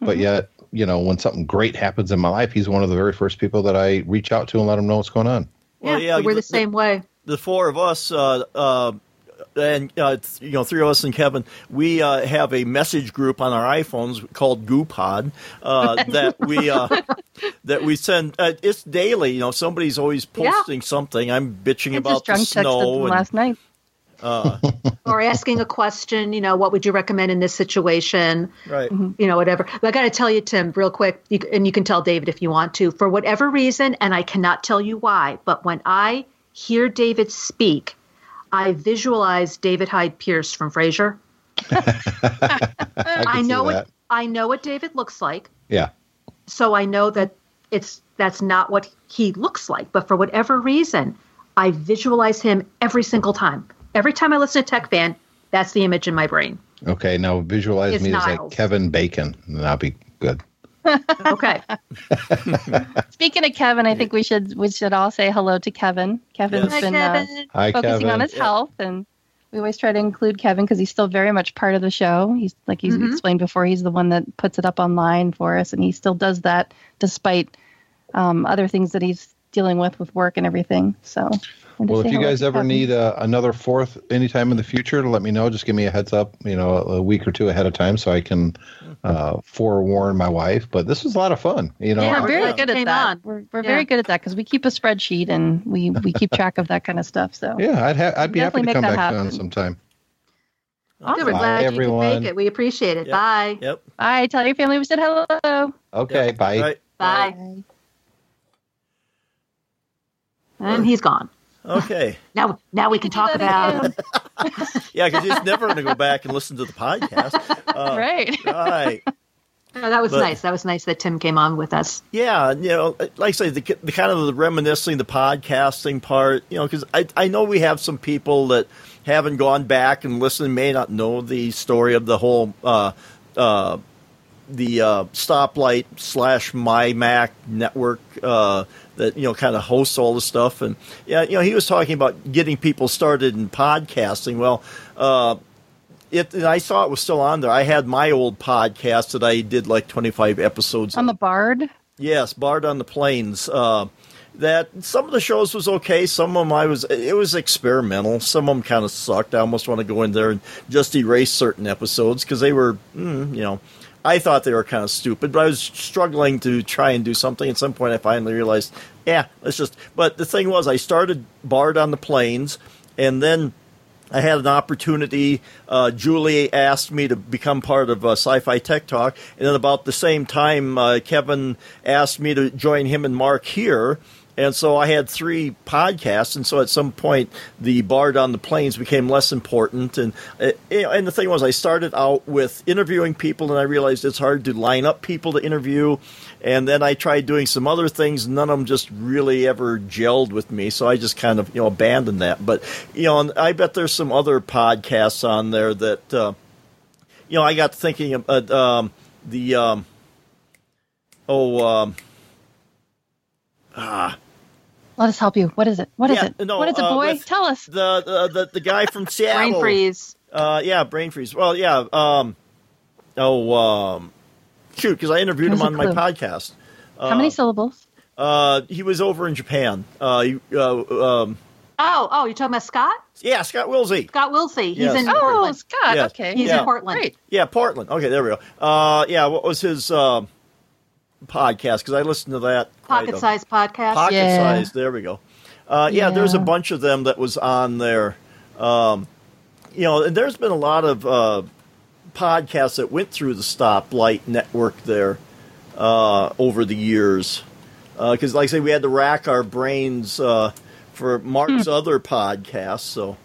But yet, you know, when something great happens in my life, he's one of the very first people that I reach out to and let him know what's going on. yeah, Well, yeah, so we're the- the same way. the four of us, uh, uh, and uh, th- you know, three of us and Kevin, we uh, have a message group on our iPhones called GooPod uh, that we uh, that we send. Uh, it's daily. You know, somebody's always Yeah. posting something. I'm bitching I about just drunk the texted snow. them and- last night. Uh. or asking a question, you know, what would you recommend in this situation? right. Mm-hmm. You know, whatever. But I got to tell you, Tim, real quick, you, and you can tell David if you want to, for whatever reason, and I cannot tell you why, but when I hear David speak, I visualize David Hyde Pierce from Frasier. I, I know that. what I know what David looks like, Yeah. so I know that it's that's not what he looks like. But for whatever reason, I visualize him every single time. Every time I listen to Tech Fan, that's the image in my brain. Okay. Now visualize It's me as Niles. like Kevin Bacon, and that'll be good. Okay. Speaking of Kevin, I think we should we should all say hello to Kevin. Kevin's Yes. been uh, Hi, focusing Kevin. on his health, and we always try to include Kevin because he's still very much part of the show. He's like he's Mhm. explained before. He's the one that puts it up online for us, and he still does that despite um, other things that he's dealing with with work and everything. So, wanted to Well, say if you guys ever Kevin. need uh, another fourth anytime in the future, to let me know. Just give me a heads up, you know, a week or two ahead of time so I can uh, forewarn my wife. But this was a lot of fun, you know. yeah, Yeah, we're very glad good at came that. on. We're, we're Yeah. very good at that because we keep a spreadsheet and we, we keep track of that kind of stuff. So Yeah, I'd ha- I'd be happy to come that back on happen. sometime. Good, we're Bye, glad you could everyone. make it. We appreciate it. Yep. Bye. Yep. bye. Tell your family we said hello. Okay, Yep. bye. All right. Bye. And he's gone. Okay. Now, now we can talk about. Yeah, because he's never going to go back and listen to the podcast. Uh, right. Right. Oh, that was But- nice. That was nice that Tim came on with us. Yeah, you know, like I say, the, the kind of the reminiscing, the podcasting part, you know, because I, I know we have some people that haven't gone back and listened, may not know the story of the whole, uh, uh, the uh, stoplight slash my Mac network uh, that you know kind of hosts all the stuff, and yeah, you know, he was talking about getting people started in podcasting. Well, uh, it, I saw it was still on there. I had my old podcast that I did like twenty five episodes On the Bard. Yes, Bard on the Plains. Uh, that some of the shows was okay. Some of them I was it was experimental. Some of them kind of sucked. I almost want to go in there and just erase certain episodes because they were, mm, you know, I thought they were kind of stupid. But I was struggling to try and do something. At some point, I finally realized, yeah, let's just. But the thing was, I started Bard on the Plains, and then. I had an opportunity. Uh, Julie asked me to become part of uh, Sci-Fi Tech Talk, and then about the same time, uh, Kevin asked me to join him and Mark here. And so I had three podcasts, and so at some point, the Bard on the Plains became less important. And know, and the thing was, I started out with interviewing people, and I realized it's hard to line up people to interview. And then I tried doing some other things. None of them just really ever gelled with me, so I just kind of you know abandoned that. But you know, I bet there's some other podcasts on there that uh, you know I got thinking of uh, um, the um, oh. Um, Let us help you. What is it? What is Yeah, it? no, what is it, uh, boy? with- Tell us. the the the, the guy from Seattle. Brain freeze. Uh, yeah, brain freeze. Well, yeah. Um, oh, um, shoot, because I interviewed Here's him on my clue. podcast. How many syllables? Uh, he was over in Japan. Uh, he, uh, um, Oh, oh, you're talking about Scott? yeah, Scott Willsey. Scott Willsey. He's Yes. in Oh, Portland. Scott. Yes. Okay. He's Yeah. in Portland. Great. Yeah, Portland. Okay, there we go. Uh, yeah, what was his uh, podcast? Because I listened to that. Pocket a- size podcast. Pocket Yeah. size. There we go. Uh, yeah, there's a bunch of them that was on there. Um, you know, and there's been a lot of uh, podcasts that went through the Stoplight network there uh, over the years. Because, like I say, we had to rack our brains uh, for Mark's other podcasts. So,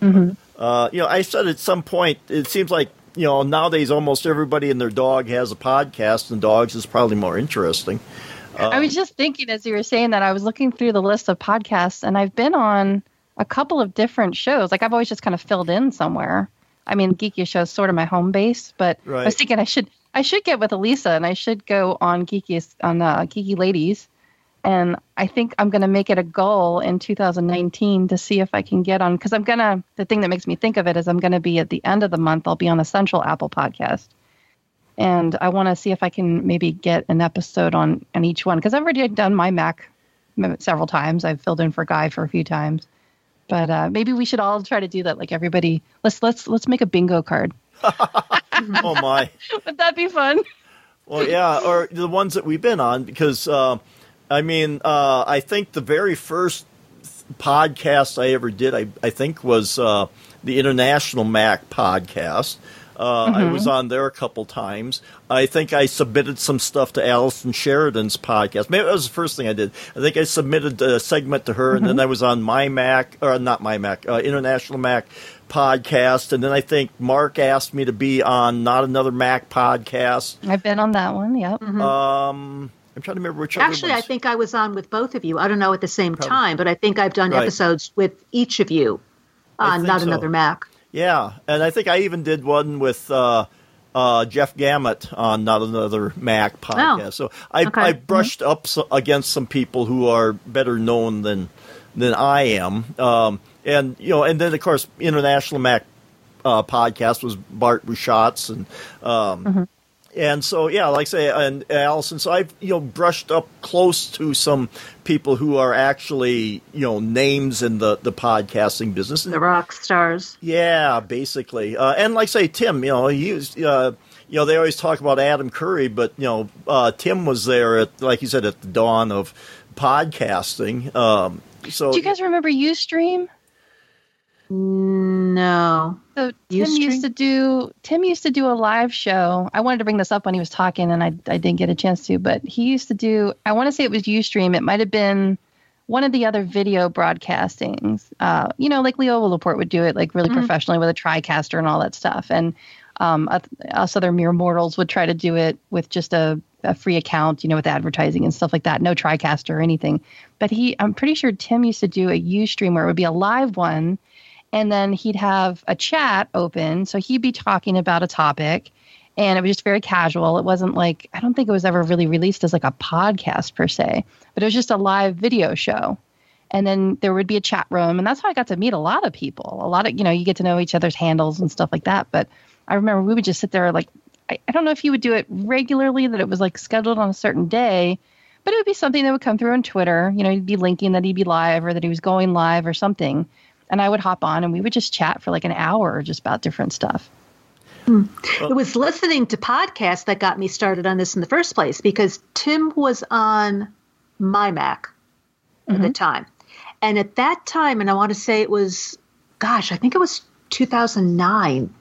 uh, you know, I said at some point, it seems like you know nowadays almost everybody and their dog has a podcast, and dogs is probably more interesting. I was just thinking as you were saying that, I was looking through the list of podcasts and I've been on a couple of different shows. Like I've always just kind of filled in somewhere. I mean, Geeky Show is sort of my home base, but I was thinking I should I should get with Elisa and I should go on Geeky on uh, Geeky Ladies, and I think I'm going to make it a goal in 2019 to see if I can get on because I'm gonna. The thing that makes me think of it is I'm going to be at the end of the month. I'll be on the Essential Apple podcast, and I want to see if I can maybe get an episode on on each one because I've already done my Mac several times. I've filled in for Guy for a few times, but uh, maybe we should all try to do that. Like everybody, let's let's let's make a bingo card. oh my! Would that be fun? Well, yeah, or the ones that we've been on because uh, I mean, uh, I think the very first podcast I ever did, I, I think, was uh, the International Mac podcast. Uh, I was on there a couple times. I think I submitted some stuff to Allison Sheridan's podcast. Maybe that was the first thing I did. I think I submitted a segment to her, and then I was on my Mac, or not my Mac, uh, International Mac podcast. And then I think Mark asked me to be on Not Another Mac podcast. I've been on that one. Yep. Um, I'm trying to remember which Actually, I think I was on with both of you. I don't know at the same time, but I think I've done Right. episodes with each of you on Not so. Another Mac. Yeah, and I think I even did one with uh, uh, Jeff Gamet on Not Another Mac podcast. so I, okay. I brushed up so, against some people who are better known than than I am, um, and you know, and then of course International Mac uh, podcast was Bart Busschots and. Um, And so, yeah, like I say, and Allison, so I've you know brushed up close to some people who are actually you know names in the the podcasting business. The rock stars. Yeah, basically. Uh, and like say Tim, you know, he was, uh, you know, they always talk about Adam Curry, but you know, uh, Tim was there at, like you said, at the dawn of podcasting. Um, so Do you guys remember Ustream? No. So Tim Ustream? used to do Tim used to do a live show. I wanted to bring this up when he was talking, and I I didn't get a chance to. But he used to do. I want to say it was UStream. It might have been one of the other video broadcastings. Uh, you know, like Leo Laporte would do it like really professionally with a TriCaster and all that stuff. And um, us- us other mere mortals would try to do it with just a, a free account, you know, with advertising and stuff like that. No TriCaster or anything. But he, I'm pretty sure Tim used to do a UStream where it would be a live one and then he'd have a chat open. So he'd be talking about a topic and it was just very casual. It wasn't like i don't think it was ever really released as like a podcast per se but it was just a live video show. And then there would be a chat room and that's how i got to meet a lot of people. A lot of you know you get to know each other's handles and stuff like that but i remember we would just sit there like i, I don't know if he would do it regularly that it was like scheduled on a certain day but it would be something that would come through on twitter. You know he'd be linking that he'd be live or that he was going live or something and I would hop on and we would just chat for like an hour just about different stuff. Hmm. It was listening to podcasts that got me started on this in the first place because Tim was on my Mac at the mm-hmm. time. And at that time, and I want to say it was, gosh, I think it was 2009,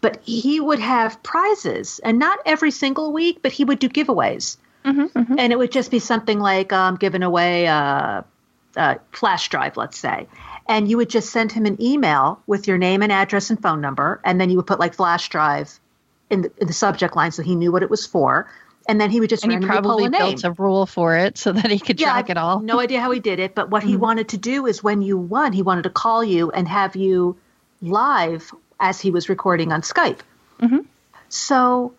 but he would have prizes and not every single week, but he would do giveaways. Mm-hmm, mm-hmm. And it would just be something like um, giving away a, a flash drive, let's say. And you would just send him an email with your name and address and phone number. And then you would put like flash drive in the, in the subject line so he knew what it was for. And then he would just And he probably a built a rule for it so that he could track it all. No idea how he did it, but what he mm-hmm. wanted to do is when you won, he wanted to call you and have you live as he was recording on Skype. Mm-hmm. So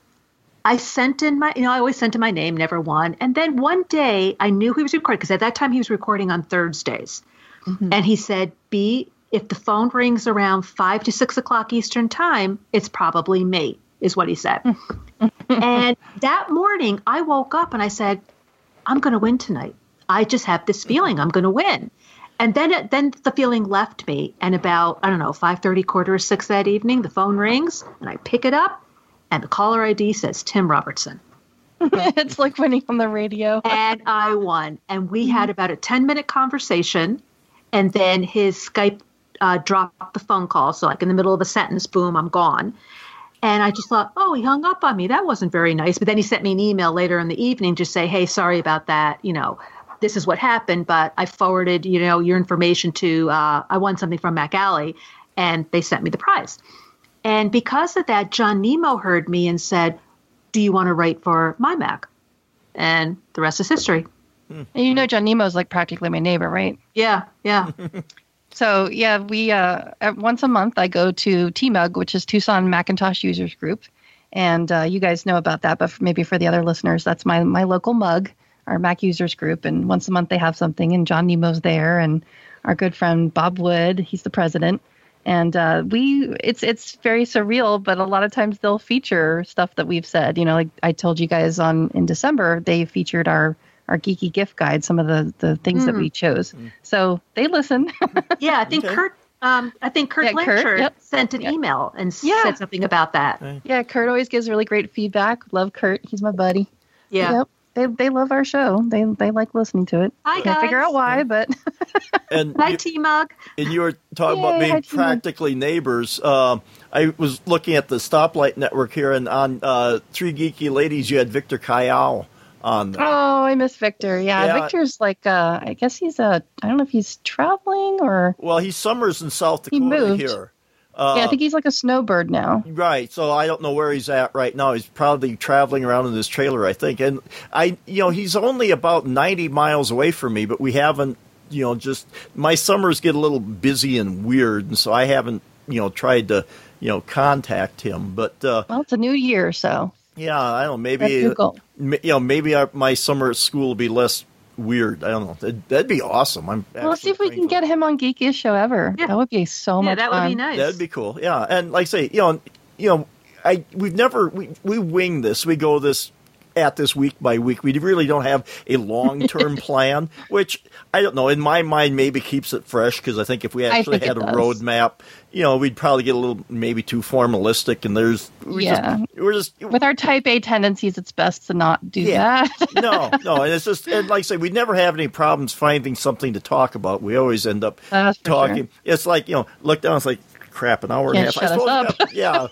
I sent in my, you know, I always sent in my name, never won. And then one day I knew he was recording because at that time he was recording on Thursdays. Mm-hmm. And he said, B, if the phone rings around five to six o'clock Eastern time, it's probably me, is what he said. and that morning I woke up and I said, I'm going to win tonight. I just have this mm-hmm. feeling I'm going to win. And then it, then the feeling left me. And about, I don't know, 5.30, quarter to 6 that evening, the phone rings and I pick it up and the caller ID says Tim Robertson. it's like winning on the radio. And I won. And we had mm-hmm. about a 10 minute conversation. And then his Skype uh, dropped the phone call. So, like in the middle of a sentence, boom, I'm gone. And I just thought, oh, he hung up on me. That wasn't very nice. But then he sent me an email later in the evening to say, hey, sorry about that. You know, this is what happened, but I forwarded, you know, your information to, uh, I won something from Macally, and they sent me the prize. And because of that, John Nemo heard me and said, do you want to write for my Mac? And the rest is history. And you know, John Nemo's like practically my neighbor, right? Yeah, yeah. So yeah, we uh, once a month I go to TMUG, which is Tucson Macintosh Users Group, and uh, you guys know about that, but for, maybe for the other listeners, that's my my local mug, our Mac Users Group, and once a month they have something, and John Nemo's there, and our good friend Bob Wood, he's the president, and uh, we it's it's very surreal, but a lot of times they'll feature stuff that we've said. You know, like I told you guys on in December, they featured our our geeky gift guide, some of the the things that we chose. So they listen. Yeah, I think Okay. Kurt. Um, I think Kurt Yeah, Kurt, Blanchard yep. sent an Yep. email and Yeah. said something about that. Yeah, Kurt always gives really great feedback. Love Kurt. He's my buddy. Yeah. Yep. They, they love our show. They they like listening to it. I Can't figure out why, but and Hi, you- T Mug. and you were talking Yay, about being hi, Tina. practically neighbors. Um, I was looking at the stoplight network here, and on uh, Three Geeky Ladies, you had Victor Kayal on. Oh, I miss Victor. Yeah, Yeah. Victor's like, uh, I guess he's a, I don't know if he's traveling or, Well, he summers in South He Dakota moved. here. yeah, I think he's like a snowbird now. Right. So I don't know where he's at right now. He's probably traveling around in his trailer, I think. And I, you know, he's only about 90 miles away from me, but we haven't, you know, just my summers get a little busy and weird. And so I haven't, you know, tried to, you know, contact him. But, uh, Well, it's a new year, so yeah, I don't know. Maybe, your you know, maybe our, my summer at school will be less weird. I don't know. That'd, that'd be awesome. I'm Well, let's see if we can get him on Geekiest Show ever. Yeah. That would be so Yeah, much that fun. would be nice. That'd be cool. Yeah, and like I say, you know, you know, I we've never we we wing this. We go this at this week by week. We really don't have a long term plan, which I don't know. In my mind, maybe keeps it fresh because I think if we actually had a does. roadmap, you know, we'd probably get a little maybe too formalistic. And there's we Yeah. just, we're just With our type A tendencies, it's best to not do Yeah. that. no, no, and it's just and like I say, we never have any problems finding something to talk about. We always end up That's talking. sure. It's like you know, look down. It's like crap, an hour and a Can't half. I us up. we yeah,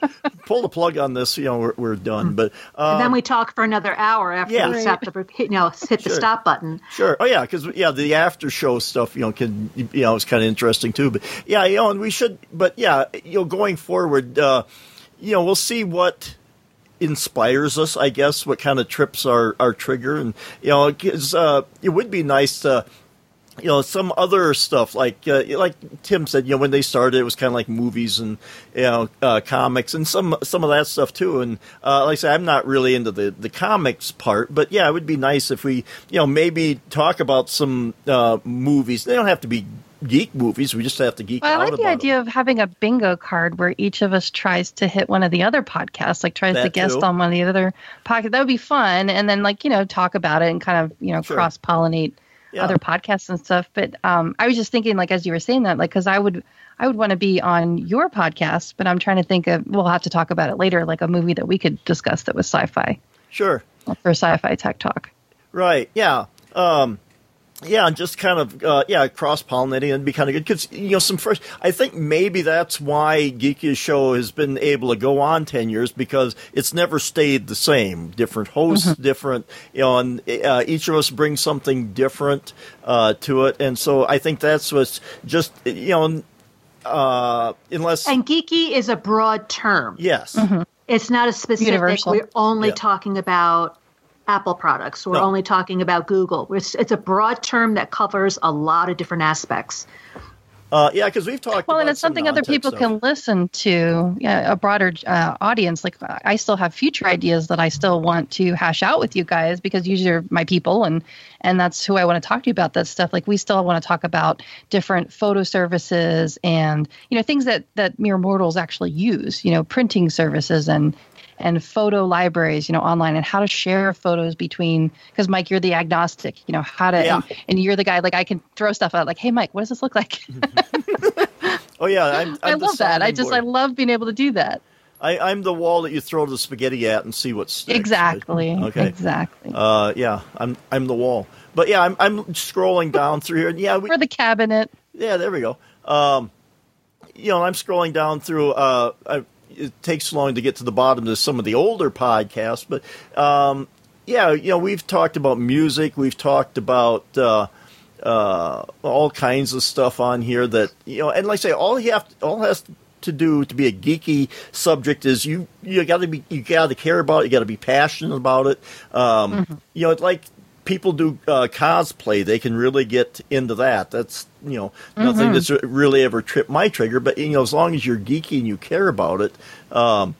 pull the plug on this. You know, we're, we're done. But um, and then we talk for another hour after yeah. we stop the you know hit the stop button. Sure. Oh yeah, because yeah, the after show stuff, you know, can you know, it's kind of interesting too. But yeah, you know, and we should. But yeah, you know, going forward, uh, you know, we'll see what inspires us. I guess what kind of trips our our trigger, and you know, 'cause, uh, it would be nice to. You know some other stuff like uh, like Tim said. You know when they started, it was kind of like movies and you know uh, comics and some some of that stuff too. And uh, like I said, I'm not really into the the comics part, but yeah, it would be nice if we you know maybe talk about some uh, movies. They don't have to be geek movies. We just have to geek Well, I like the idea them. of having a bingo card where each of us tries to hit one of the other podcasts, like tries to That guest too. on one of the other podcasts. That would be fun, and then like you know talk about it and kind of you know Sure. cross pollinate Yeah. other podcasts and stuff. But um, I was just thinking, like as you were saying that, like because I would I would want to be on your podcast, but I'm trying to think of we'll have to talk about it later, like a movie that we could discuss that was sci-fi Sure. for sci-fi tech talk. Right. Yeah. Um, yeah, and just kind of uh, yeah, cross pollinating and be kind of good because you know some fresh. I think maybe that's why Geeky Show has been able to go on ten years because it's never stayed the same. Different hosts, different you know, and uh, each of us brings something different uh, to it, and so I think that's what's just you know, uh, unless And geeky is a broad term. yes, It's not a specific. Universal. We're only Yeah. talking about Apple products. We're No. only talking about Google. It's, it's a broad term that covers a lot of different aspects. uh, yeah, because we've talked. Well, and it's some something other people stuff. can listen to, yeah, a broader uh, audience. Like I still have future ideas that I still want to hash out with you guys because you are my people, and and that's who I want to talk to you about that stuff. Like we still want to talk about different photo services and you know things that that mere mortals actually use. You know, printing services and and photo libraries, you know, online and how to share photos between because Mike, you're the agnostic, you know, how to Yeah. and, and you're the guy like I can throw stuff out like, hey Mike, what does this look like? Oh yeah, I'm, I I'm the love that. I just board. I love being able to do that. I, I'm the wall that you throw the spaghetti at and see what sticks. Exactly. Okay. Exactly. Uh, yeah, I'm I'm the wall. But yeah, I'm I'm scrolling down through here. And yeah, we, For the cabinet. yeah, there we go. Um, you know, I'm scrolling down through. Uh, I, it takes long to get to the bottom of some of the older podcasts, but um, yeah, you know, we've talked about music. We've talked about. Uh, uh, all kinds of stuff on here that you know, and like I say, all you have, all has to do to be a geeky subject is you you got to be you got to care about it, you got to be passionate about it. Um, You know, like people do uh, cosplay, they can really get into that. That's you know nothing that's really ever tripped my trigger, but you know, as long as you're geeky and you care about it, um,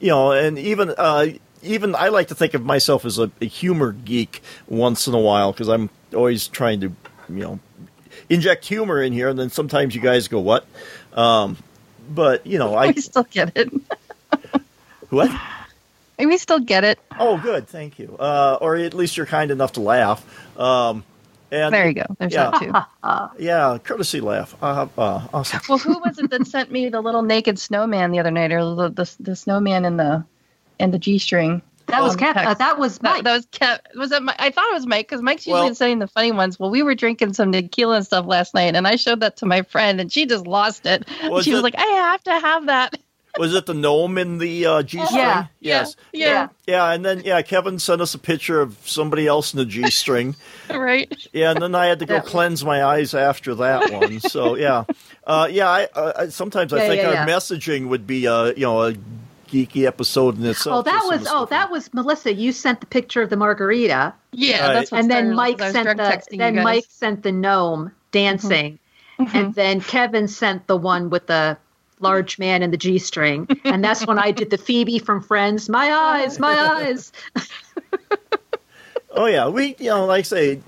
you know, and even uh, even I like to think of myself as a, a humor geek once in a while because I'm always trying to, you know, inject humor in here, and then sometimes you guys go what, um, but you know, I we still get it. what? We still get it. Oh, good, thank you. Uh, or at least you're kind enough to laugh. Um, and There you go. There's Yeah. that too. yeah, courtesy laugh. Uh, uh, awesome. Well, who was it that sent me the little naked snowman the other night, or the the, the snowman in the in the g string? That was Um, Kev. Uh, that was That, Mike. that was Kev. Was it? Mike? I thought it was Mike because Mike's usually Well- sending the funny ones. Well, we were drinking some tequila and stuff last night, and I showed that to my friend, and she just lost it. Was she was like, "I have to have that." Was it the gnome in the uh, G string? Yeah. Yes. Yeah. Yeah. Yeah, and then yeah, Kevin sent us a picture of somebody else in the G string. right. Yeah, and then I had to go Yeah. cleanse my eyes after that one. So yeah, uh, yeah. I, uh, I sometimes I think yeah, our yeah. messaging would be uh, you know a geeky episode in itself. oh, that was oh, stuff. that was Melissa. You sent the picture of the margarita, Yeah, Right. that's what and then Mike sent the then. Mike sent the gnome dancing, and then Kevin sent the one with the large man in the G string, and that's when I did the Phoebe from Friends. My eyes, my eyes. Oh yeah, we you know like I say,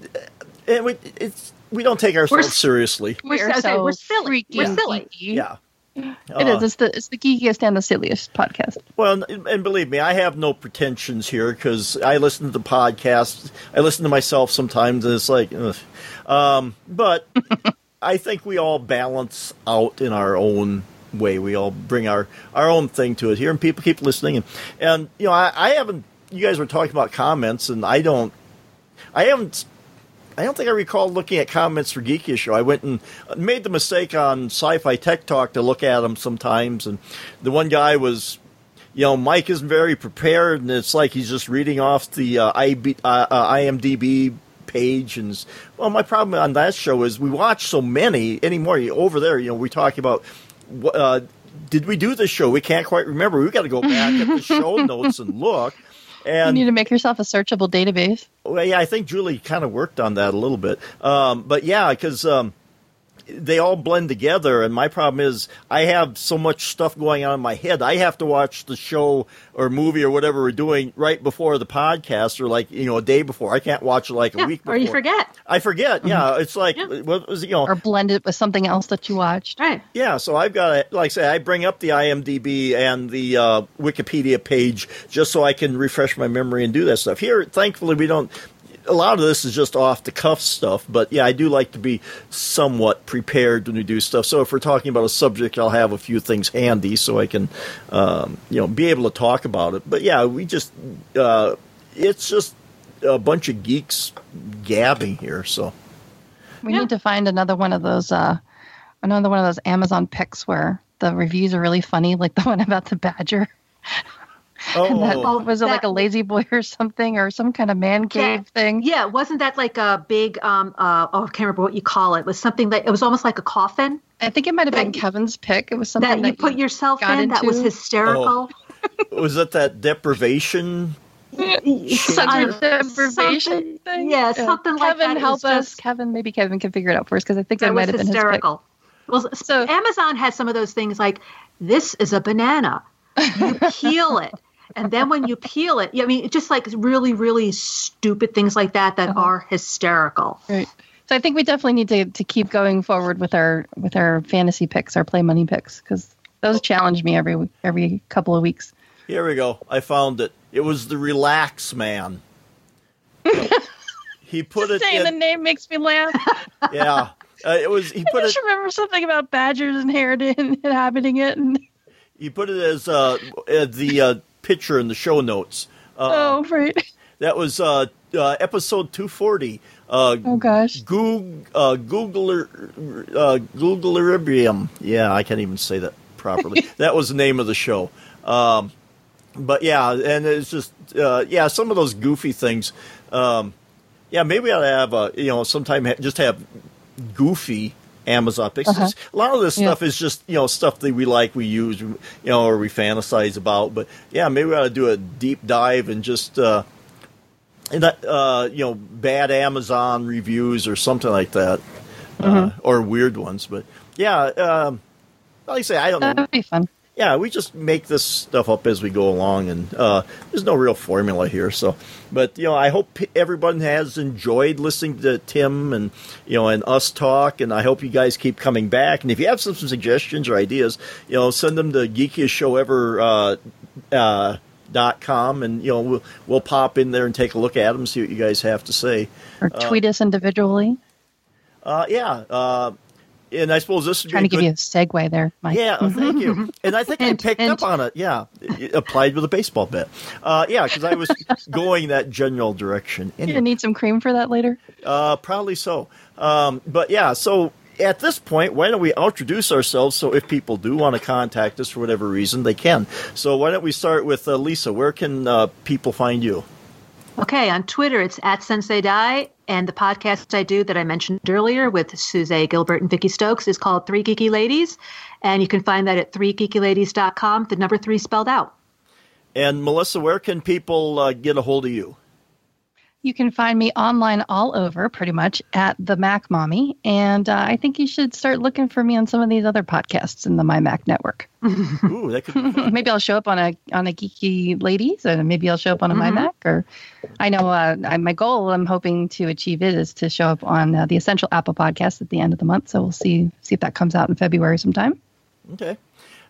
and we it's we don't take ourselves We're- seriously. We We're are so- so we're silly. We're silly. geeky. Yeah. It Uh, is. It's the it's the geekiest and the silliest podcast. Well, and, and believe me, I have no pretensions here because I listen to the podcast. I listen to myself sometimes, and it's like, ugh. um, but I think we all balance out in our own way. We all bring our our own thing to it here, and people keep listening. And, and you know, I, I haven't. You guys were talking about comments, and I don't. I haven't. I don't think I recall looking at comments for Geeky Show. I went and made the mistake on Sci-Fi Tech Talk to look at them sometimes, and the one guy was, you know, Mike isn't very prepared, and it's like he's just reading off the uh, IB, uh, uh, IMDb page. And well, my problem on that show is we watch so many anymore. Over there, you know, we talk about. Uh, did we do this show? We can't quite remember. We've got to go back at the show notes and look. You And need to make yourself a searchable database. well, yeah, I think Julie kind of worked on that a little bit. Um, but yeah, because um, they all blend together, and my problem is I have so much stuff going on in my head. I have to watch the show or movie or whatever we're doing right before the podcast, or like you know a day before. I can't watch it like a week before. or you forget. I forget. Yeah, it's like Yeah. what was it, you know Or blend it with something else that you watched. Right. yeah, so I've got to, like I say, I bring up the IMDb and the uh, Wikipedia page just so I can refresh my memory and do that stuff. Here, thankfully, we don't. A lot of this is just off the cuff stuff, but yeah, I do like to be somewhat prepared when we do stuff. So if we're talking about a subject, I'll have a few things handy so I can, um, you know, be able to talk about it. But yeah, we just, uh, it's just a bunch of geeks gabbing here. So We Yeah. need to find another one of those. Uh, another one of those Amazon picks where the reviews are really funny, like the one about the badger. And that, oh, was it like a lazy boy or something, or some kind of man cave Yeah. thing? Yeah, wasn't that like a big um uh oh I can't remember what you call it. It was something that it was almost like a coffin I think it might have been Kevin's pick. It was something that you put you yourself got in that was into? hysterical. was it that deprivation? Sensor deprivation thing. yeah, something like Kevin, that. It help us. just- Kevin, maybe Kevin can figure it out for us because I think that That might have been his pick. hysterical. Well, So- so Amazon has some of those things like this is a banana. You peel it. And then when you peel it, I mean, just like really, really stupid things like that that Uh-huh. are hysterical. Right. So I think we definitely need to, to keep going forward with our with our fantasy picks, our play money picks, because those challenge me every week- every couple of weeks. Here we go. I found it. It was the Relax Man. he put it Saying the name makes me laugh. Yeah, uh, it was. He I put it. just remember something about badgers inherited and inhabiting it. And He put it as uh, uh, the uh, picture in the show notes. Uh, oh, right. That was uh, uh, episode two forty. Uh, Oh gosh. Google uh, Googler uh. Yeah, I can't even say that properly. that was the name of the show. Um, but yeah, and it's just uh, yeah, some of those goofy things. Um, yeah, maybe to have a you know sometime ha- just have goofy Amazon picks. Uh-huh. A lot of this Yeah. stuff is just you know stuff that we like, we use, you know, or we fantasize about. But yeah, maybe we ought to do a deep dive and just. Uh, and that, uh, you know, bad Amazon reviews or something like that, uh, or weird ones. But yeah, um, like I say, I don't know. That'd be fun. Yeah, we just make this stuff up as we go along, and uh, there's no real formula here. So, but you know, I hope everyone has enjoyed listening to Tim and you know and us talk, and I hope you guys keep coming back. And if you have some, some suggestions or ideas, you know, send them to geekiest show ever. Uh, uh, dot com and you know we'll, we'll pop in there and take a look at them see what you guys have to say Or tweet us individually. uh, yeah. And I suppose this is trying to give you a segue there, Mike. Yeah, oh, thank you. And I think I picked up on it. Yeah, it applied with a baseball bat. Uh, yeah, because I was going that general direction. Anyway. You need some cream for that later. Uh, probably so. Um, but yeah, so at this point, why don't we introduce ourselves so if people do want to contact us for whatever reason, they can. So why don't we start with uh, Lisa? Where can uh, people find you? Okay, on Twitter, it's at Sensei Die, and the podcast I do that I mentioned earlier with Suze Gilbert and Vicki Stokes is called Three Geeky Ladies, and you can find that at threegeekyladies.com, the number three spelled out. And Melissa, where can people uh, get a hold of you? You can find me online all over, pretty much at the Mac Mommy, and uh, I think you should start looking for me on some of these other podcasts in the My Mac network. Ooh, that could maybe I'll show up on a on a geeky ladies, and maybe I'll show up on a mm-hmm. My Mac. Or I know uh, my goal, I'm hoping to achieve it, is to show up on uh, the Essential Apple podcast at the end of the month. So we'll see see if that comes out in February sometime. Okay.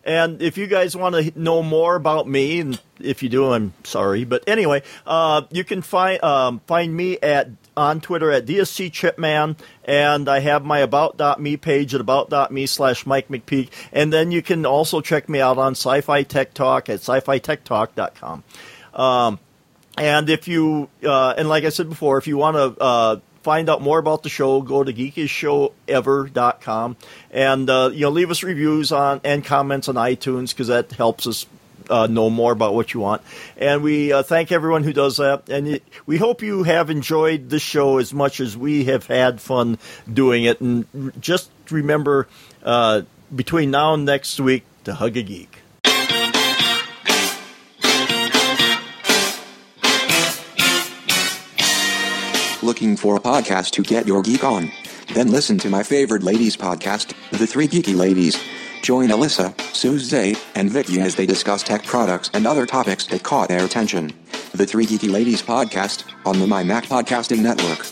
And if you guys want to know more about me, and if you do, I'm sorry, but anyway, uh, you can find um, find me at on Twitter at DSC Chipman, and I have my about.me page at about.me slash Mike McPeak, and then you can also check me out on Sci-Fi Tech Talk at sci-fi-tech-talk.com. Um, and if you, uh, and like I said before, if you want to uh, find out more about the show, go to geekiestshowever.com and uh, you know leave us reviews on and comments on iTunes because that helps us uh, know more about what you want. And we uh, thank everyone who does that. And it, we hope you have enjoyed the show as much as we have had fun doing it. And just remember, uh, between now and next week, to hug a geek. Looking for a podcast to get your geek on? Then listen to my favorite ladies podcast, The Three Geeky Ladies. Join Alyssa, Suze, and Vicky as they discuss tech products and other topics that caught their attention. The Three Geeky Ladies podcast on the My Mac Podcasting Network.